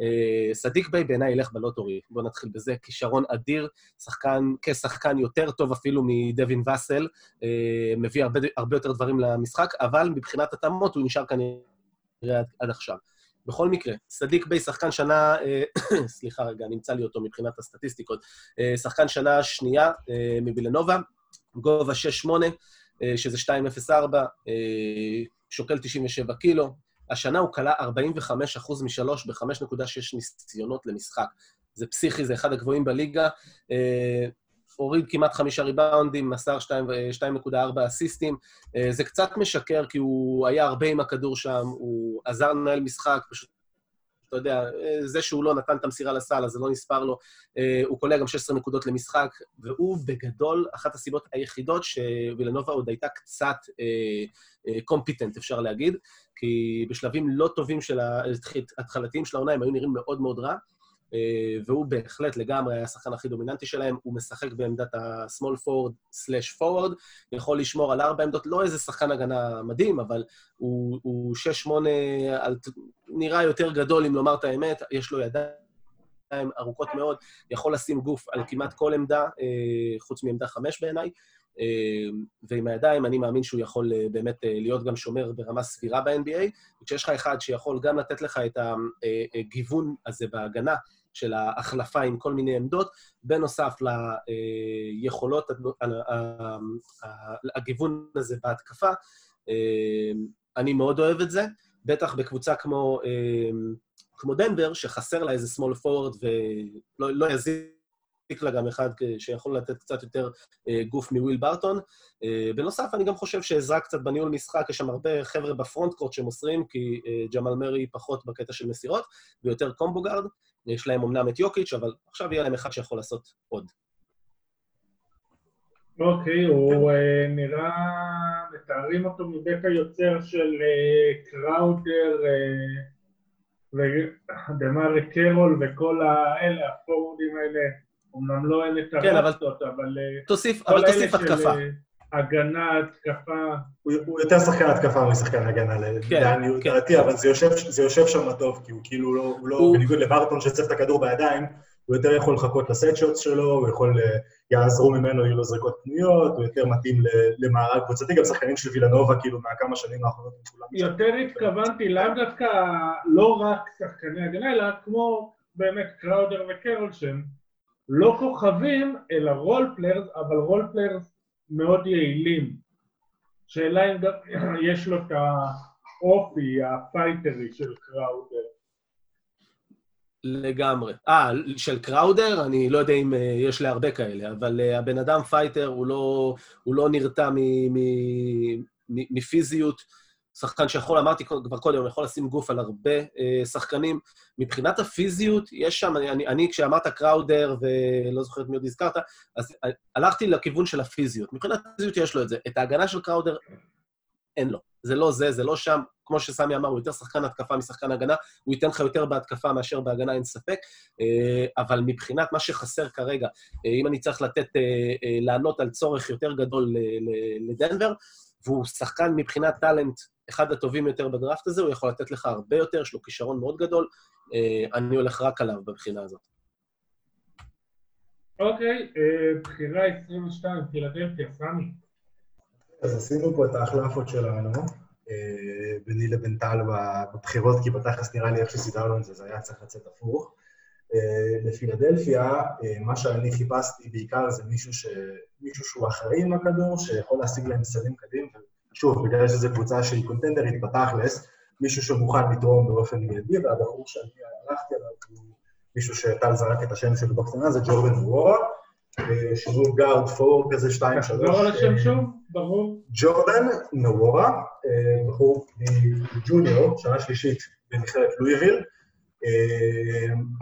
Speaker 3: אה, סדיק ביי בעיניי ילך ב lottery, בואו נתחיל בזה. כישרון אדיר, שחקן, כשחקן יותר טוב אפילו מדווין ואסל, אה, מביא הרבה, הרבה יותר דברים למשחק, אבל מבחינת התאמות הוא נשאר כנראה עד, עד עכשיו. בכל מקרה, סדיק ביי, שחקן שנה, אה, [coughs] סליחה רגע, נמצא לי אותו מבחינת הסטטיסטיקות, אה, שחקן שנה שנייה אה, מבילנובה, גובה 6-8, שזה 2.04, שוקל 97 קילו. השנה הוא כלה 45% משלוש ב-5.6 ניסיונות למשחק. זה פסיכי, זה אחד הגבוהים בליגה. הוריד כמעט חמישה ריבאונדים, מסר 2.4 אסיסטים. אה, זה קצת משקר, כי הוא היה הרבה עם הכדור שם, הוא עזר לנהל משחק, פשוט, אתה יודע, אה, זה שהוא לא נתן את המסירה לסל, אז זה לא נספר לו. אה, הוא קולע גם 16 נקודות למשחק, והוא בגדול אחת הסיבות היחידות שווילנובה עוד הייתה קצת קומפיטנט, אפשר להגיד, כי בשלבים לא טובים של ההתחלתיים של העונה הם היו נראים מאוד מאוד רע. אה, והוא בהחלט לגמרי היה השחקן הכי דומיננטי שלהם, הוא משחק בעמדת ה-small forward slash forward, יכול לשמור על ארבע עמדות, לא איזה שחקן הגנה מדהים, אבל הוא, הוא 6-8, נראה יותר גדול, אם לומר את האמת, יש לו ידיים ארוכות מאוד, יכול לשים גוף על כמעט כל עמדה, אה, חוץ מעמדה חמש בעיניי. אה, ועם הידיים, אני מאמין שהוא יכול באמת להיות גם שומר ברמה סבירה ב-NBA. וכשיש לך אחד שיכול גם לתת לך את הגיוון הזה בהגנה, של ההחלפה עם כל מיני עמדות, בנוסף ליכולות, הגיוון הזה בהתקפה. אני מאוד אוהב את זה, בטח בקבוצה כמו, כמו דנבר, שחסר לה איזה small forward ולא לא יזיק לה גם אחד שיכול לתת קצת יותר גוף מוויל ברטון. בנוסף, אני גם חושב שעזרה קצת בניהול משחק, יש שם הרבה חבר'ה בפרונט קורט שמוסרים, כי ג'מאל מרי פחות בקטע של מסירות, ויותר קומבו גארד, יש להם אמנם את יוקיץ', אבל עכשיו יהיה להם אחד שיכול לעשות עוד.
Speaker 1: אוקיי, הוא אה, נראה, מתארים אותו מבית היוצר של אה, קראודר אה, ודמרי [laughs] קרול וכל האלה, הפורדים האלה, אמנם לא אין את
Speaker 3: כן, הרסטות, אבל... תוסיף, אבל תוסיף התקפה.
Speaker 1: הגנה, התקפה.
Speaker 2: הוא יותר שחקן התקפה משחקן הגנה, כן, לעניות כן. דעתי, אבל זה יושב שם טוב, כי הוא כאילו לא, לא בניגוד לברטון שצריך את הכדור בידיים, הוא יותר יכול לחכות לסט שוטס שלו, הוא יכול, אה, יעזרו ממנו, יהיו לו זריקות פנויות, הוא יותר מתאים למארג קבוצתי, גם שחקנים של וילנובה, כאילו, מהכמה שנים האחרונות
Speaker 1: כולם... יותר התכוונתי, לאו דווקא, לא רק שחקני הגנה, אלא כמו באמת קראודר וקרול שהם לא כוכבים, אלא role players, אבל role players מאוד יעילים. שאלה אם [clears throat] יש לו את האופי הפייטרי של קראודר.
Speaker 3: לגמרי. אה, של קראודר? אני לא יודע אם uh, יש לי הרבה כאלה, אבל uh, הבן אדם פייטר, הוא לא, הוא לא נרתע מפיזיות. שחקן שיכול, אמרתי כבר קודם, הוא יכול לשים גוף על הרבה uh, שחקנים. מבחינת הפיזיות, יש שם, אני, אני, אני כשאמרת קראודר ולא זוכר את מי עוד הזכרת, אז הלכתי לכיוון של הפיזיות. מבחינת הפיזיות יש לו את זה. את ההגנה של קראודר, אין לו. זה לא זה, זה לא שם. כמו שסמי אמר, הוא יותר שחקן התקפה משחקן הגנה, הוא ייתן לך יותר בהתקפה מאשר בהגנה, אין ספק. אה, אבל מבחינת מה שחסר כרגע, אה, אם אני צריך לתת, לענות על צורך יותר גדול לדנבר, והוא שחקן מבחינת טאלנט אחד הטובים יותר בדראפט הזה, הוא יכול לתת לך הרבה יותר, יש לו כישרון מאוד גדול. אה, אני הולך רק עליו בבחינה הזאת.
Speaker 1: אוקיי, אה, בחירה 22, פילדלפיה, סמי.
Speaker 2: אז עשינו פה את ההחלפות שלנו, אה, ביני לבין טל בבחירות, כי בתכלס נראה לי איך שסידרנו את זה, זה היה צריך לצאת הפוך. לפילדלפיה, מה שאני חיפשתי בעיקר זה מישהו, ש... מישהו שהוא אחראי עם הכדור, שיכול להשיג להם סלים קדימה, שוב, בגלל שזו קבוצה שהיא קונטנדרית בתכלס, מישהו שמוכן לתרום באופן מיידי, והבחור שאני הלכתי עליו הוא מישהו שטל זרק את השם שלו בקטנה, זה ג'ורדן וורה, שהוא גארד פור כזה שתיים, שלוש.
Speaker 1: תחזור על השם שוב, ברור.
Speaker 2: ג'ורדן נוורה, בחור ג'וניור, שנה שלישית בנבחרת לואיביל.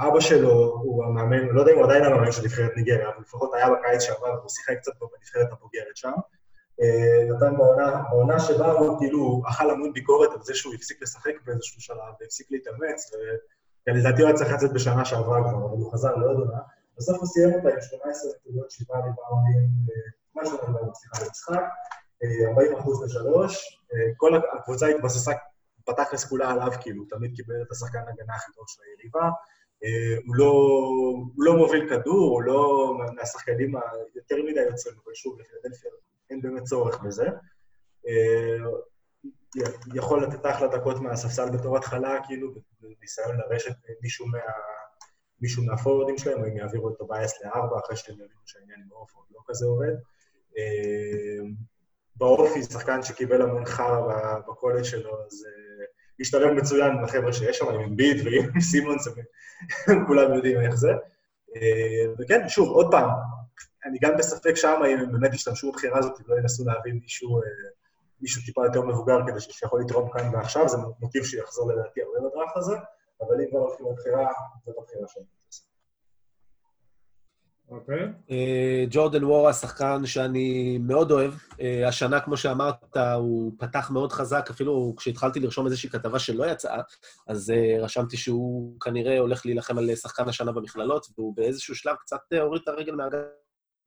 Speaker 2: אבא שלו הוא המאמן, לא יודע אם הוא עדיין המאמן של נבחרת ניגריה, אבל לפחות היה בקיץ שעבר, והוא שיחק קצת בנבחרת הבוגרת שם. נתן בעונה, בעונה שבה הוא כאילו אכל המון ביקורת על זה שהוא הפסיק לשחק באיזשהו שלב והפסיק להתאמץ, ולדעתי הוא היה צריך לצאת בשנה שעברה כבר, אבל הוא חזר לעוד עונה. בסוף הוא סיים אותה עם 18 נקודות, 7 ריבאונדים, משהו ריבאונדים, סליחה, למשחק, 40 אחוז לשלוש. כל הקבוצה התבססה בתכלס כולה עליו, כאילו, תמיד קיבל את השחקן הגנה הכי טוב של היריבה. הוא לא, הוא לא מוביל כדור, הוא לא מהשחקנים היותר מדי יוצרים, אבל שוב, לפילדלפיה אין באמת צורך בזה. אה, יכול לתת אחלה דקות מהספסל בתור התחלה, כאילו, בניסיון לרשת מישהו, מה, מישהו מהפורורדים שלהם, או אם יעבירו את טובייס לארבע, אחרי שהם יבינו שהעניין עם האופורד לא כזה עובד. אה, באופי, שחקן שקיבל המון חרא בקולג' שלו, אז אה, השתלב מצוין עם החבר'ה שיש שם, עם אמביט ועם [laughs] סימונס, כולם יודעים איך זה. וכן, שוב, עוד פעם, אני גם בספק שם אם הם באמת ישתמשו בבחירה הזאת, אם לא ינסו להביא מישהו, אה, מישהו טיפה יותר מבוגר כדי שיכול לתרום כאן ועכשיו, זה מוטיב שיחזור לדעתי הרבה בדראפט הזה, אבל אם כבר הולכים לבחירה, זאת הבחירה שלי.
Speaker 3: אוקיי. אה, ג'ורדן וורה, שחקן שאני מאוד אוהב. אה, השנה, כמו שאמרת, הוא פתח מאוד חזק, אפילו כשהתחלתי לרשום איזושהי כתבה שלא יצאה, אז רשמתי שהוא כנראה הולך להילחם על שחקן השנה במכללות, והוא באיזשהו שלב קצת הוריד את הרגל מהגב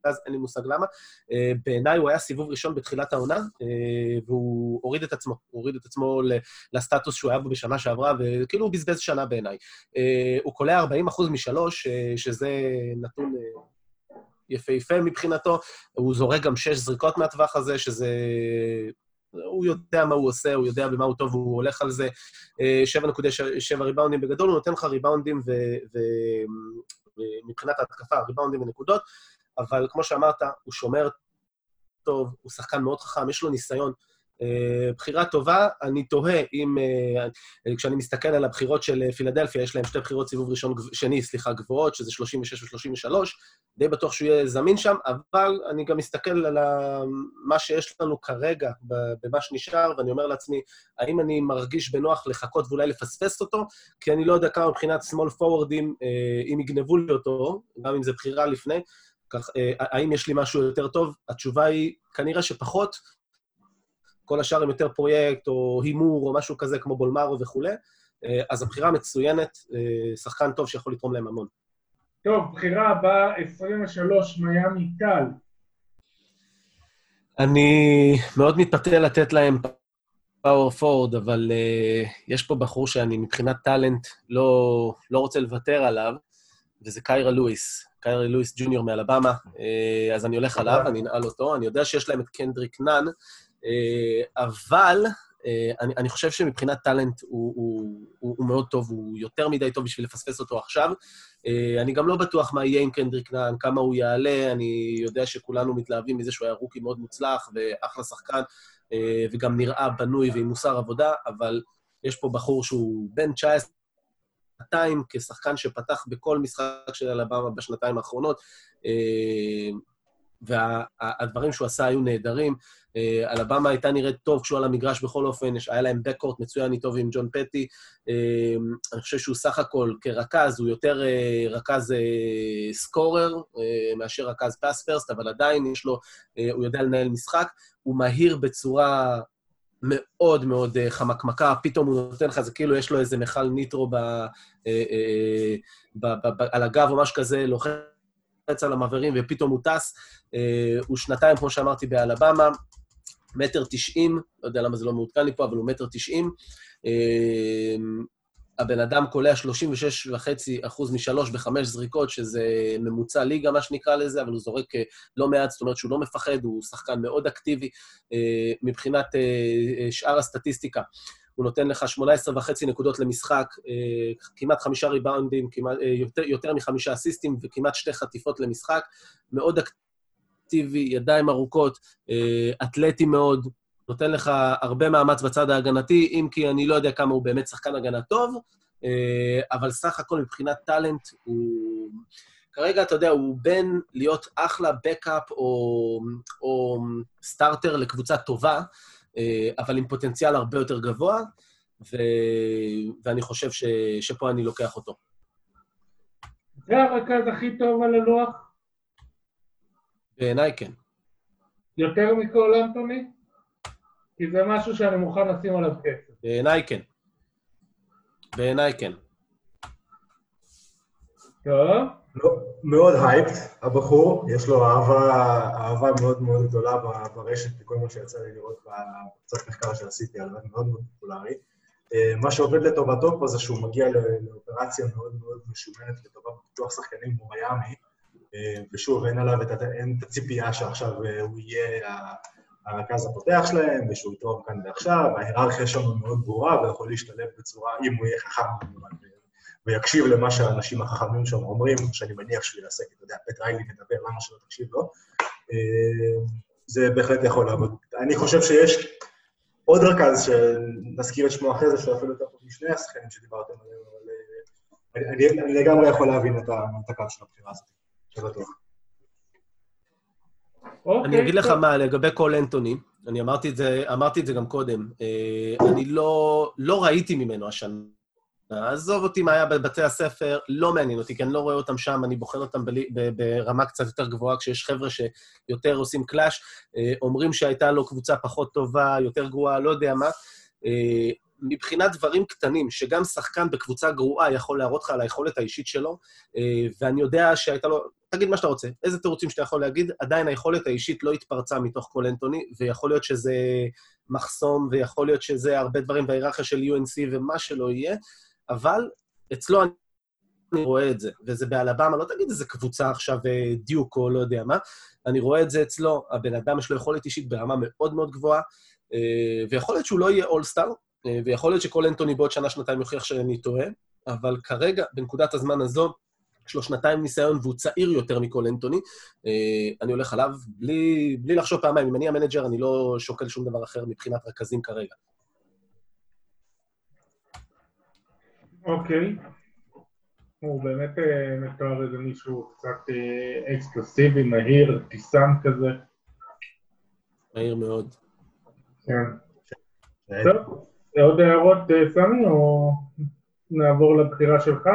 Speaker 3: אז אין לי מושג למה. אה, בעיניי הוא היה סיבוב ראשון בתחילת העונה, אה, והוא הוריד את עצמו, הוא הוריד את עצמו לסטטוס שהוא היה בו בשנה שעברה, וכאילו הוא בזבז שנה בעיניי. אה, הוא קולע 40 אחוז משלוש, שזה נתון יפהפה מבחינתו. הוא זורק גם שש זריקות מהטווח הזה, שזה... הוא יודע מה הוא עושה, הוא יודע במה הוא טוב, הוא הולך על זה. 7.7 ריבאונדים בגדול, הוא נותן לך ריבאונדים ומבחינת ההתקפה, ריבאונדים ונקודות. אבל כמו שאמרת, הוא שומר טוב, הוא שחקן מאוד חכם, יש לו ניסיון. Uh, בחירה טובה, אני תוהה אם, uh, כשאני מסתכל על הבחירות של פילדלפיה, יש להם שתי בחירות סיבוב ראשון, שני, סליחה, גבוהות, שזה 36 ו-33, די בטוח שהוא יהיה זמין שם, אבל אני גם מסתכל על מה שיש לנו כרגע, במה שנשאר, ואני אומר לעצמי, האם אני מרגיש בנוח לחכות ואולי לפספס אותו? כי אני לא יודע כמה מבחינת small forwardים, אם יגנבו לי אותו, גם אם זה בחירה לפני, כך, אה, האם יש לי משהו יותר טוב? התשובה היא, כנראה שפחות. כל השאר הם יותר פרויקט או הימור או משהו כזה, כמו בולמרו וכולי. אה, אז הבחירה מצוינת, אה, שחקן טוב שיכול לתרום להם המון.
Speaker 1: טוב, בחירה הבאה, 23, מיאמי טל.
Speaker 3: אני מאוד מתפתה לתת להם פאוור פורד, אבל uh, יש פה בחור שאני מבחינת טאלנט לא, לא רוצה לוותר עליו, וזה קיירה לואיס. קיירי לואיס ג'וניור מאלבמה, אה, אז אני הולך עליו, אני אנעל אותו. אני יודע שיש להם את קנדריק נאן, אה, אבל אה, אני, אני חושב שמבחינת טאלנט הוא, הוא, הוא, הוא מאוד טוב, הוא יותר מדי טוב בשביל לפספס אותו עכשיו. אני גם לא בטוח מה יהיה עם קנדריק נאן, כמה הוא יעלה, אני יודע שכולנו מתלהבים מזה שהוא היה רוקי מאוד מוצלח ואחלה שחקן, וגם נראה בנוי ועם מוסר עבודה, אבל יש פה בחור שהוא בן 19, שנתיים כשחקן שפתח בכל משחק של אלבמה בשנתיים האחרונות, אה, והדברים שהוא עשה היו נהדרים. אה, אלבמה הייתה נראית טוב כשהוא על המגרש בכל אופן, היה להם בקורט מצוין איתו ועם ג'ון פטי. אה, אני חושב שהוא סך הכל, כרכז, הוא יותר רכז סקורר מאשר רכז פאס פרסט, אבל עדיין יש לו, הוא יודע לנהל משחק. הוא מהיר בצורה מאוד מאוד אה, חמקמקה, פתאום הוא נותן לך, זה כאילו יש לו איזה מכל ניטרו ב, אה, אה, ב, ב, ב, על הגב או משהו כזה, לוחץ על המעברים ופתאום הוא טס. הוא שנתיים, כמו שאמרתי, באלבמה. מטר תשעים, לא יודע למה זה לא מעודכן לי פה, אבל הוא מטר תשעים. הבן אדם קולע 36.5% משלוש בחמש זריקות, שזה ממוצע ליגה, מה שנקרא לזה, אבל הוא זורק לא מעט, זאת אומרת שהוא לא מפחד, הוא שחקן מאוד אקטיבי מבחינת שאר הסטטיסטיקה. הוא נותן לך 18 וחצי נקודות למשחק, כמעט חמישה ריבאונדים, כמעט, יותר, יותר מחמישה אסיסטים וכמעט שתי חטיפות למשחק. מאוד אקטיבי, ידיים ארוכות, אתלטי מאוד, נותן לך הרבה מאמץ בצד ההגנתי, אם כי אני לא יודע כמה הוא באמת שחקן הגנה טוב, אבל סך הכל מבחינת טאלנט הוא... כרגע, אתה יודע, הוא בין להיות אחלה בקאפ או, או סטארטר לקבוצה טובה, אבל עם פוטנציאל הרבה יותר גבוה, ו... ואני חושב ש... שפה אני לוקח אותו.
Speaker 1: זה הרכז הכי טוב על הלוח?
Speaker 3: בעיניי כן.
Speaker 1: יותר מכל אנטוני? כי זה משהו שאני מוכן לשים עליו כסף.
Speaker 3: בעיניי כן. בעיניי כן.
Speaker 1: טוב.
Speaker 2: לא, מאוד הייפט, הבחור, יש לו אהבה, אהבה מאוד מאוד גדולה ברשת, וכל מה שיצא לי לראות בקצת מחקר שעשיתי עליו, מאוד מאוד פופולרי. מה שעובד לטובתו פה זה שהוא מגיע לאופרציה מאוד מאוד משומנת לטובת פיתוח שחקנים כמו מיאמי, ושוב, אין עליו את, אין את הציפייה שעכשיו הוא יהיה הרכז הפותח שלהם, ושהוא יתרום כאן ועכשיו, ההיררכיה שלנו מאוד ברורה, ויכול להשתלב בצורה, אם הוא יהיה חכם כמובן, ויקשיב למה שהאנשים החכמים שם אומרים, שאני מניח שהוא יעשה, כי אתה יודע, פט ריילי מדבר, למה שלא תקשיב לו, זה בהחלט יכול לעבוד. אני חושב שיש עוד רכז, שנזכיר את שמו אחרי זה, שהוא אפילו יותר טוב משני השחקנים שדיברתם עליהם, אבל אני, אני לגמרי יכול להבין את הקו של הבחירה הזאת, שבטוח.
Speaker 3: Okay, אני אגיד לך מה, לגבי קול אנטוני, אני אמרתי את זה, אמרתי את זה גם קודם, אני לא, לא ראיתי ממנו השנה. עזוב אותי מה היה בבתי הספר, לא מעניין אותי, כי אני לא רואה אותם שם, אני בוחן אותם בלי, ברמה קצת יותר גבוהה, כשיש חבר'ה שיותר עושים קלאש, אומרים שהייתה לו קבוצה פחות טובה, יותר גרועה, לא יודע מה. מבחינת דברים קטנים, שגם שחקן בקבוצה גרועה יכול להראות לך על היכולת האישית שלו, ואני יודע שהייתה לו... תגיד מה שאתה רוצה, איזה תירוצים שאתה יכול להגיד, עדיין היכולת האישית לא התפרצה מתוך כל אנטוני, ויכול להיות שזה מחסום, ויכול להיות שזה הרבה דברים בהיררכיה של UNC ומה שלא יהיה, אבל אצלו אני רואה את זה, וזה באלבמה, לא תגיד איזה קבוצה עכשיו, דיוק או לא יודע מה, אני רואה את זה אצלו, הבן אדם יש לו יכולת אישית ברמה מאוד מאוד גבוהה, ויכול להיות שהוא לא יהיה אולסטאר, ויכול להיות שכל אנטוני בעוד שנה-שנתיים יוכיח שאני טועה, אבל כרגע, בנקודת הזמן הזו, יש לו שנתיים ניסיון והוא צעיר יותר מכל אנטוני. אני הולך עליו בלי, בלי לחשוב פעמיים. אם אני ה manager, אני לא שוקל שום דבר אחר מבחינת רכזים כרגע.
Speaker 1: אוקיי. הוא באמת מתואר איזה מישהו קצת אקספלוסיבי, מהיר, טיסן כזה.
Speaker 3: מהיר מאוד.
Speaker 1: כן. טוב, עוד הערות, סמי, או נעבור לבחירה שלך?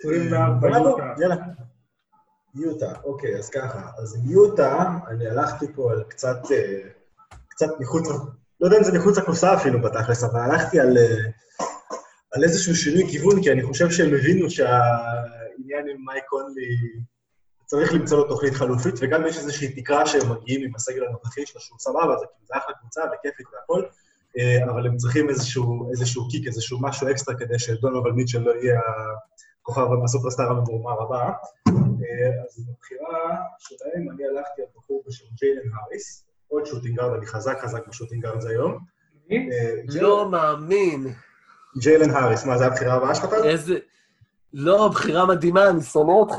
Speaker 1: 24 יוטה.
Speaker 2: יאללה. יוטה, אוקיי, אז ככה. אז יוטה, אני הלכתי פה על קצת, קצת מחוץ, לא יודע אם זה מחוץ לקופסה אפילו בתכלס, אבל הלכתי על, על איזשהו שינוי כיוון, כי אני חושב שהם הבינו שהעניין עם מייק קונלי, צריך למצוא לו תוכנית חלופית, וגם יש איזושהי תקרה שהם מגיעים עם הסגל הנוכחי שלו, שהוא סבבה, זה כאילו, זה אחלה קבוצה וכיפית והכל, אבל הם צריכים איזשהו, איזשהו קיק, איזשהו משהו אקסטרה כדי שדונובל מיטשל לא יהיה הכוכב הסופרסטאר הממורמר הבא. אז בבחירה שלהם אני הלכתי על בחור בשם ג'יילן האריס, עוד שוטינגארד, אני חזק חזק בשוטינגארד זה היום.
Speaker 3: לא מאמין.
Speaker 2: ג'יילן האריס, מה, זו הבחירה הבאה שלך?
Speaker 3: איזה... לא, בחירה מדהימה, אני שונא אותך.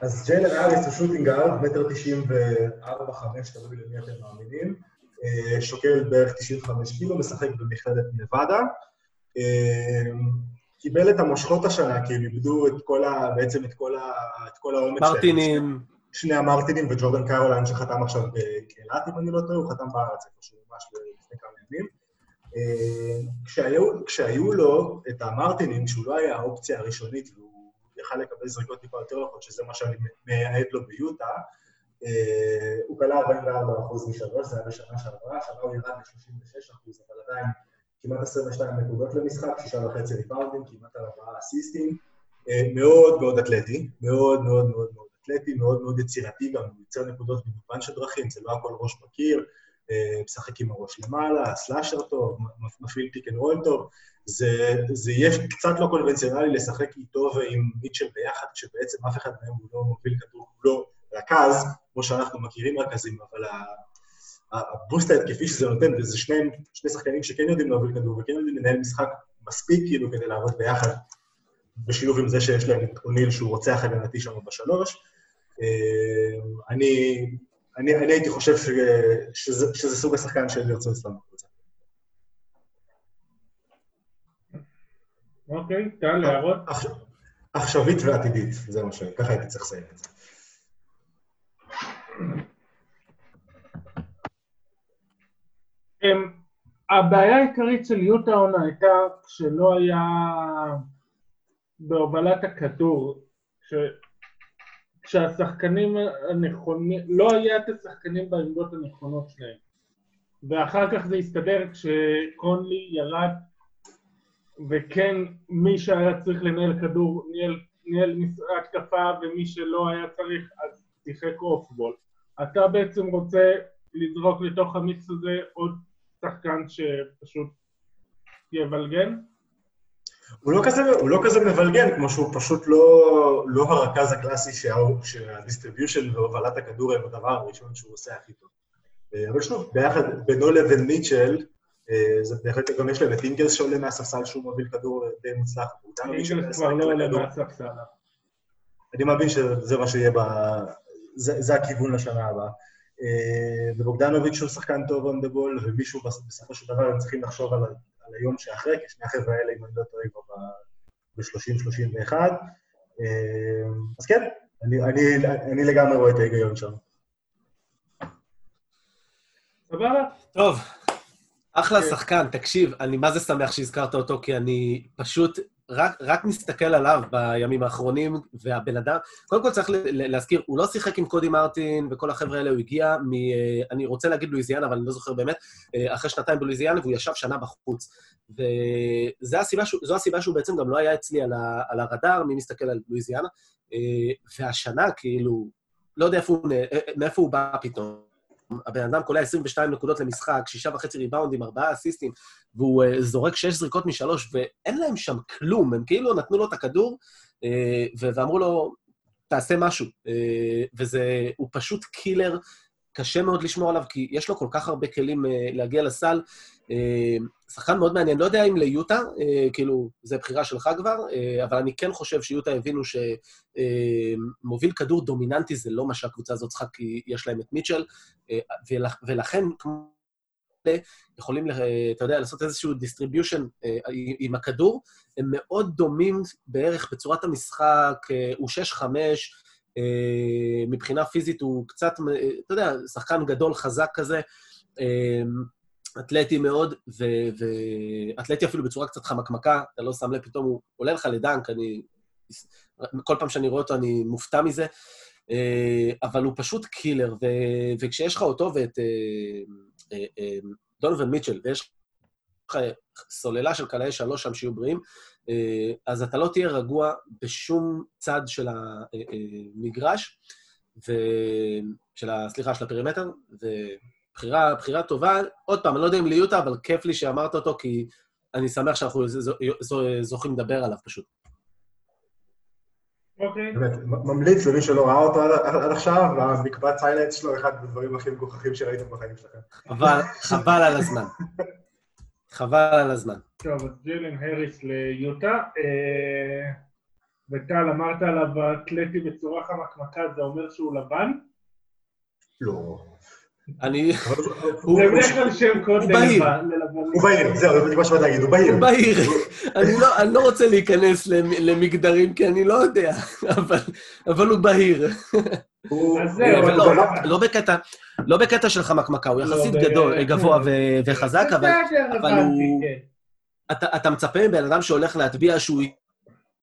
Speaker 2: אז ג'יילן האריס הוא שוטינגארד, מטר תשעים וארבע, חמש, תלוי למי אתם מאמינים. שוקל בערך 95 קילו, משחק במכללת נבדה. קיבל את המושכות השנה, כי הם איבדו את כל ה... בעצם את כל, ה, את כל האומץ
Speaker 3: שלהם. מרטינים.
Speaker 2: שני המרטינים וג'ורדן קרוליין שחתם עכשיו באילת, אם אני לא טועה, הוא חתם בארץ איפשהו ממש לפני כמה ימים. כשהיו, כשהיו לו את המרטינים, שהוא לא היה האופציה הראשונית, והוא יכל לקבל זריקות טיפה יותר רחוק, שזה מה שאני מייעד לו ביוטה, הוא קלע 44% משלוש, זה היה בשנה שעברה, השנה הוא ירד ל-36%, אבל עדיין כמעט 22 נקודות למשחק, שישה וחצי ריבאונדים, כמעט על ארבעה אסיסטים, מאוד מאוד אתלטי, מאוד מאוד מאוד מאוד אתלטי, מאוד מאוד יצירתי, גם יוצר נקודות במגוון של דרכים, זה לא הכל ראש בקיר, משחק עם הראש למעלה, slasher טוב, מפעיל pick and roll טוב. זה, זה יהיה קצת לא קונבנציונלי לשחק איתו ועם מיטשל ביחד, כשבעצם אף אחד מהם הוא לא מוביל כדור, הוא לא רכז, כמו שאנחנו מכירים רכזים, אבל הבוסט ההתקפי שזה נותן, וזה שני, שני שחקנים שכן יודעים להוביל כדור וכן יודעים לנהל משחק מספיק כאילו כדי לעבוד ביחד, בשילוב עם זה שיש להם את אוניל שהוא רוצח הגנתי שם בשלוש. אה, אני, אני, אני הייתי חושב ש, שזה, שזה סוג השחקן שהם ירצו אצלנו בקבוצה.
Speaker 1: אוקיי, טל, הערות?
Speaker 2: עכשווית ועתידית, זה מה ש... ככה הייתי צריך לסיים את זה.
Speaker 1: אמ, הבעיה העיקרית של יוטה עונה הייתה שלא היה בהובלת הכדור, ש... כשהשחקנים הנכונים, לא היה את השחקנים בעמדות הנכונות שלהם ואחר כך זה הסתדר כשקונלי ירד וכן מי שהיה צריך לנהל כדור ניהל, ניהל התקפה ומי שלא היה צריך אז שיחק אופבול. אתה בעצם רוצה לזרוק לתוך המיקס הזה עוד שחקן שפשוט יבלגן?
Speaker 2: הוא לא כזה, הוא לא כזה מבלגן, כמו שהוא פשוט לא, לא הרכז הקלאסי שה distribution והובלת הכדור הם הדבר הראשון שהוא עושה הכי טוב. אה, אבל שוב, ביחד, בינו לבין מיטשל, אה, זה בהחלט, גם יש להם את אינגלס שעולה מהספסל שהוא מוביל כדור די מוצלח.
Speaker 1: אינגלס כבר לא עולה מהספסל.
Speaker 2: אני מאמין שזה מה שיהיה. זה, זה הכיוון לשנה הבאה. אה, ובוגדנוביץ' הוא שחקן טוב on the ball, ומישהו בסופו של דבר הם צריכים לחשוב על, על היום שאחרי, כי שני החבר'ה האלה, אם אני לא טועה, כבר ב-30-31. אה, אז כן, אני, אני, אני לגמרי רואה את ההיגיון שם.
Speaker 3: סבבה. טוב, אחלה כן. שחקן, תקשיב, אני מה זה שמח שהזכרת אותו, כי אני פשוט רק, רק מסתכל עליו בימים האחרונים, והבן אדם, קודם כל צריך להזכיר, הוא לא שיחק עם קודי מרטין וכל החבר'ה האלה, הוא הגיע מ... אני רוצה להגיד לואיזיאנה, אבל אני לא זוכר באמת, אחרי שנתיים בלואיזיאנה, והוא ישב שנה בחוץ. וזו הסיבה, הסיבה שהוא בעצם גם לא היה אצלי על, ה, על הרדאר, מי מסתכל על לואיזיאנה. והשנה, כאילו, לא יודע איפה הוא, מאיפה הוא בא פתאום. הבן אדם קולע 22 נקודות למשחק, שישה וחצי ריבאונדים, ארבעה אסיסטים, והוא uh, זורק שש זריקות משלוש, ואין להם שם כלום. הם כאילו נתנו לו את הכדור, uh, ואמרו לו, תעשה משהו. Uh, וזה, הוא פשוט קילר, קשה מאוד לשמור עליו, כי יש לו כל כך הרבה כלים uh, להגיע לסל. Uh, שחקן מאוד מעניין, לא יודע אם ליוטה, uh, כאילו, זה בחירה שלך כבר, אבל אני כן חושב שיוטה הבינו שמוביל כדור דומיננטי זה לא מה שהקבוצה הזאת צריכה, כי יש להם את מיטשל, ולכן, כמו... יכולים, אתה יודע, לעשות איזשהו distribution uh, עם הכדור, הם מאוד דומים בערך בצורת המשחק, uh, הוא 6-5, uh, מבחינה פיזית הוא קצת, אתה יודע, שחקן גדול, חזק כזה. Uh, אתלטי מאוד, ואתלטי אפילו בצורה קצת חמקמקה, אתה לא שם לב, פתאום הוא עולה לך לדנק, אני... כל פעם שאני רואה אותו אני מופתע מזה, אה, אבל הוא פשוט killer, ו... וכשיש לך אותו ואת אה, אה, דונובן מיטשל, ויש לך סוללה של קלעי שלוש שם שיהיו בריאים, אז אתה לא תהיה רגוע בשום צד של המגרש, ו... של ה... סליחה, של ה perimeter, ו... בחירה, טובה. עוד פעם, אני לא יודע אם ליוטה, אבל כיף לי שאמרת אותו, כי אני שמח שאנחנו זוכים לדבר עליו פשוט.
Speaker 1: אוקיי.
Speaker 2: באמת, ממליץ למי שלא ראה אותו עד עכשיו, המקבץ סיילנס שלו, אחד הדברים הכי מגוחכים שראיתם בחיים שלכם.
Speaker 3: חבל, חבל על הזמן. [laughs] חבל על הזמן.
Speaker 1: טוב, אז ג'ילן הריס ליוטה. אה, וטל, אמרת עליו אתלטי בצורה חמקמקה, זה אומר שהוא לבן?
Speaker 2: לא.
Speaker 3: אני...
Speaker 1: זה בדרך כלל שם קוד
Speaker 2: ללבן. הוא בהיר, זהו, זה מה שבאתי להגיד, הוא בהיר. הוא בהיר.
Speaker 3: לא- אני לא רוצה להיכנס למגדרים, כי אני לא יודע, אבל הוא בהיר. לא בקטע, לא בקטע של חמקמקה, הוא יחסית גדול, גבוה וחזק, אבל הוא... כן. אתה מצפה מבן אדם שהולך להטביע שהוא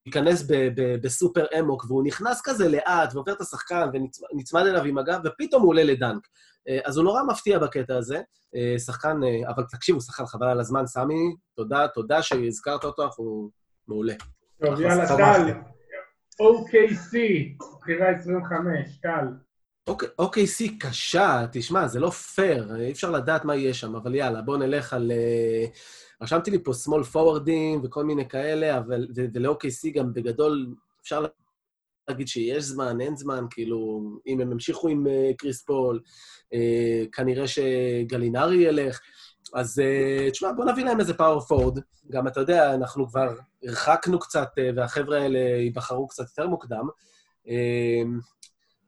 Speaker 3: ייכנס בסופר אמוק, והוא נכנס כזה לאט, ועובר את השחקן, ונצמד אליו עם הגב, ופתאום הוא עולה לדנק. אה, אז הוא נורא מפתיע בקטע הזה. אה, שחקן, אה, אבל תקשיבו, שחקן חבל על הזמן, סמי, תודה, תודה שהזכרת אותו, אנחנו מעולה.
Speaker 1: טוב, יאללה, טל. OKC, בחירה 25, קל.
Speaker 3: OKC קשה, תשמע, זה לא פייר, אי אפשר לדעת מה יהיה שם, אבל יאללה, בואו נלך על... אה, רשמתי לי פה small forwardים וכל מיני כאלה, אבל... ול-OKC גם בגדול, אפשר להגיד שיש זמן, אין זמן, כאילו, אם הם ימשיכו עם אה, קריס פול, אה, כנראה שגלינרי ילך. אז אה, תשמע, בוא נביא להם איזה power forward. גם, אתה יודע, אנחנו כבר הרחקנו קצת, אה, והחבר'ה האלה ייבחרו קצת יותר מוקדם. אה,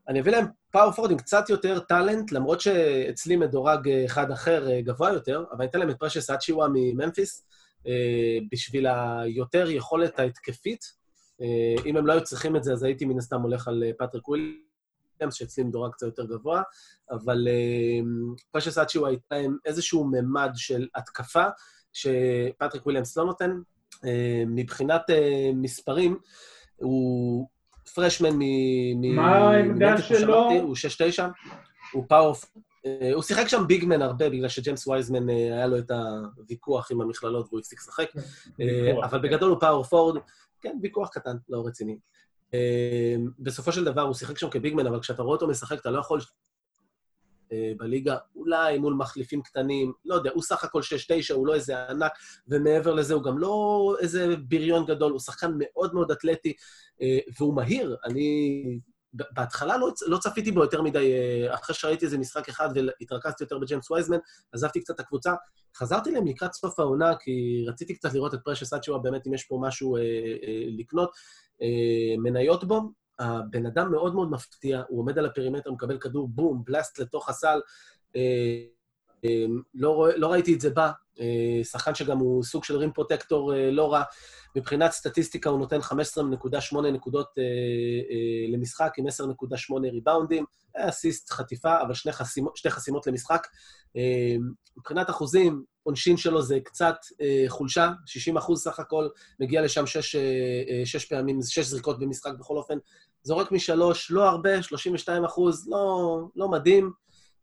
Speaker 3: אני אביא להם power forward עם קצת יותר talent, למרות שאצלי מדורג אחד אחר גבוה יותר, אבל אני אתן להם את פרשס אצ'יווה מממפיס, בשביל היותר יכולת ההתקפית אה, אם הם לא היו צריכים את זה, אז הייתי מן הסתם הולך על אה, פטריק וויליאמס, שאצלי מדורג קצת יותר גבוה, אבל פרשס אה, אצ'יווה ייתן להם איזשהו ממד של התקפה, שפטריק וויליאמס לא נותן. מבחינת מספרים, הוא freshman מ...
Speaker 1: מה העמדה שלו?
Speaker 3: הוא 6-9, הוא power... הוא שיחק שם big man הרבה, בגלל שג'יימס וייזמן היה לו את הוויכוח עם המכללות והוא הפסיק לשחק, אבל בגדול הוא power forward. כן, ויכוח קטן, לא רציני. אמ, בסופו של דבר הוא שיחק שם כ big man, אבל כשאתה רואה אותו משחק, אתה לא יכול... אה, בליגה, אולי מול מחליפים קטנים, לא יודע, הוא סך הכל 6-9, הוא לא איזה ענק, ומעבר לזה הוא גם לא איזה בריון גדול, הוא שחקן מאוד מאוד אתלטי, אה, והוא מהיר. אני בהתחלה לא, לא צפיתי בו יותר מדי, אה, אחרי שראיתי איזה משחק אחד והתרכזתי יותר בג'יימס וייזמן, עזבתי קצת את הקבוצה. חזרתי להם לקראת סוף העונה, כי רציתי קצת לראות את פרשס שהוא באמת, אם יש פה משהו אה, אה, לקנות. אה, מניות בו, הבן אדם מאוד מאוד מפתיע, הוא עומד על ה perimeter, מקבל כדור, בום, blast לתוך הסל. אה, אה, לא, לא ראיתי את זה בא, שחקן שגם הוא סוג של rim protector לא רע. מבחינת סטטיסטיקה הוא נותן 15.8 נקודות למשחק עם 10.8 ריבאונדים, אסיסט, חטיפה, אבל שני, חסימות, שתי חסימות למשחק. מבחינת אחוזים, עונשין שלו זה קצת אה, חולשה, 60 אחוז סך הכל, מגיע לשם שש, אה, אה, שש פעמים, שש זריקות במשחק בכל אופן. זורק משלוש, לא הרבה, 32 אחוז, לא, לא מדהים,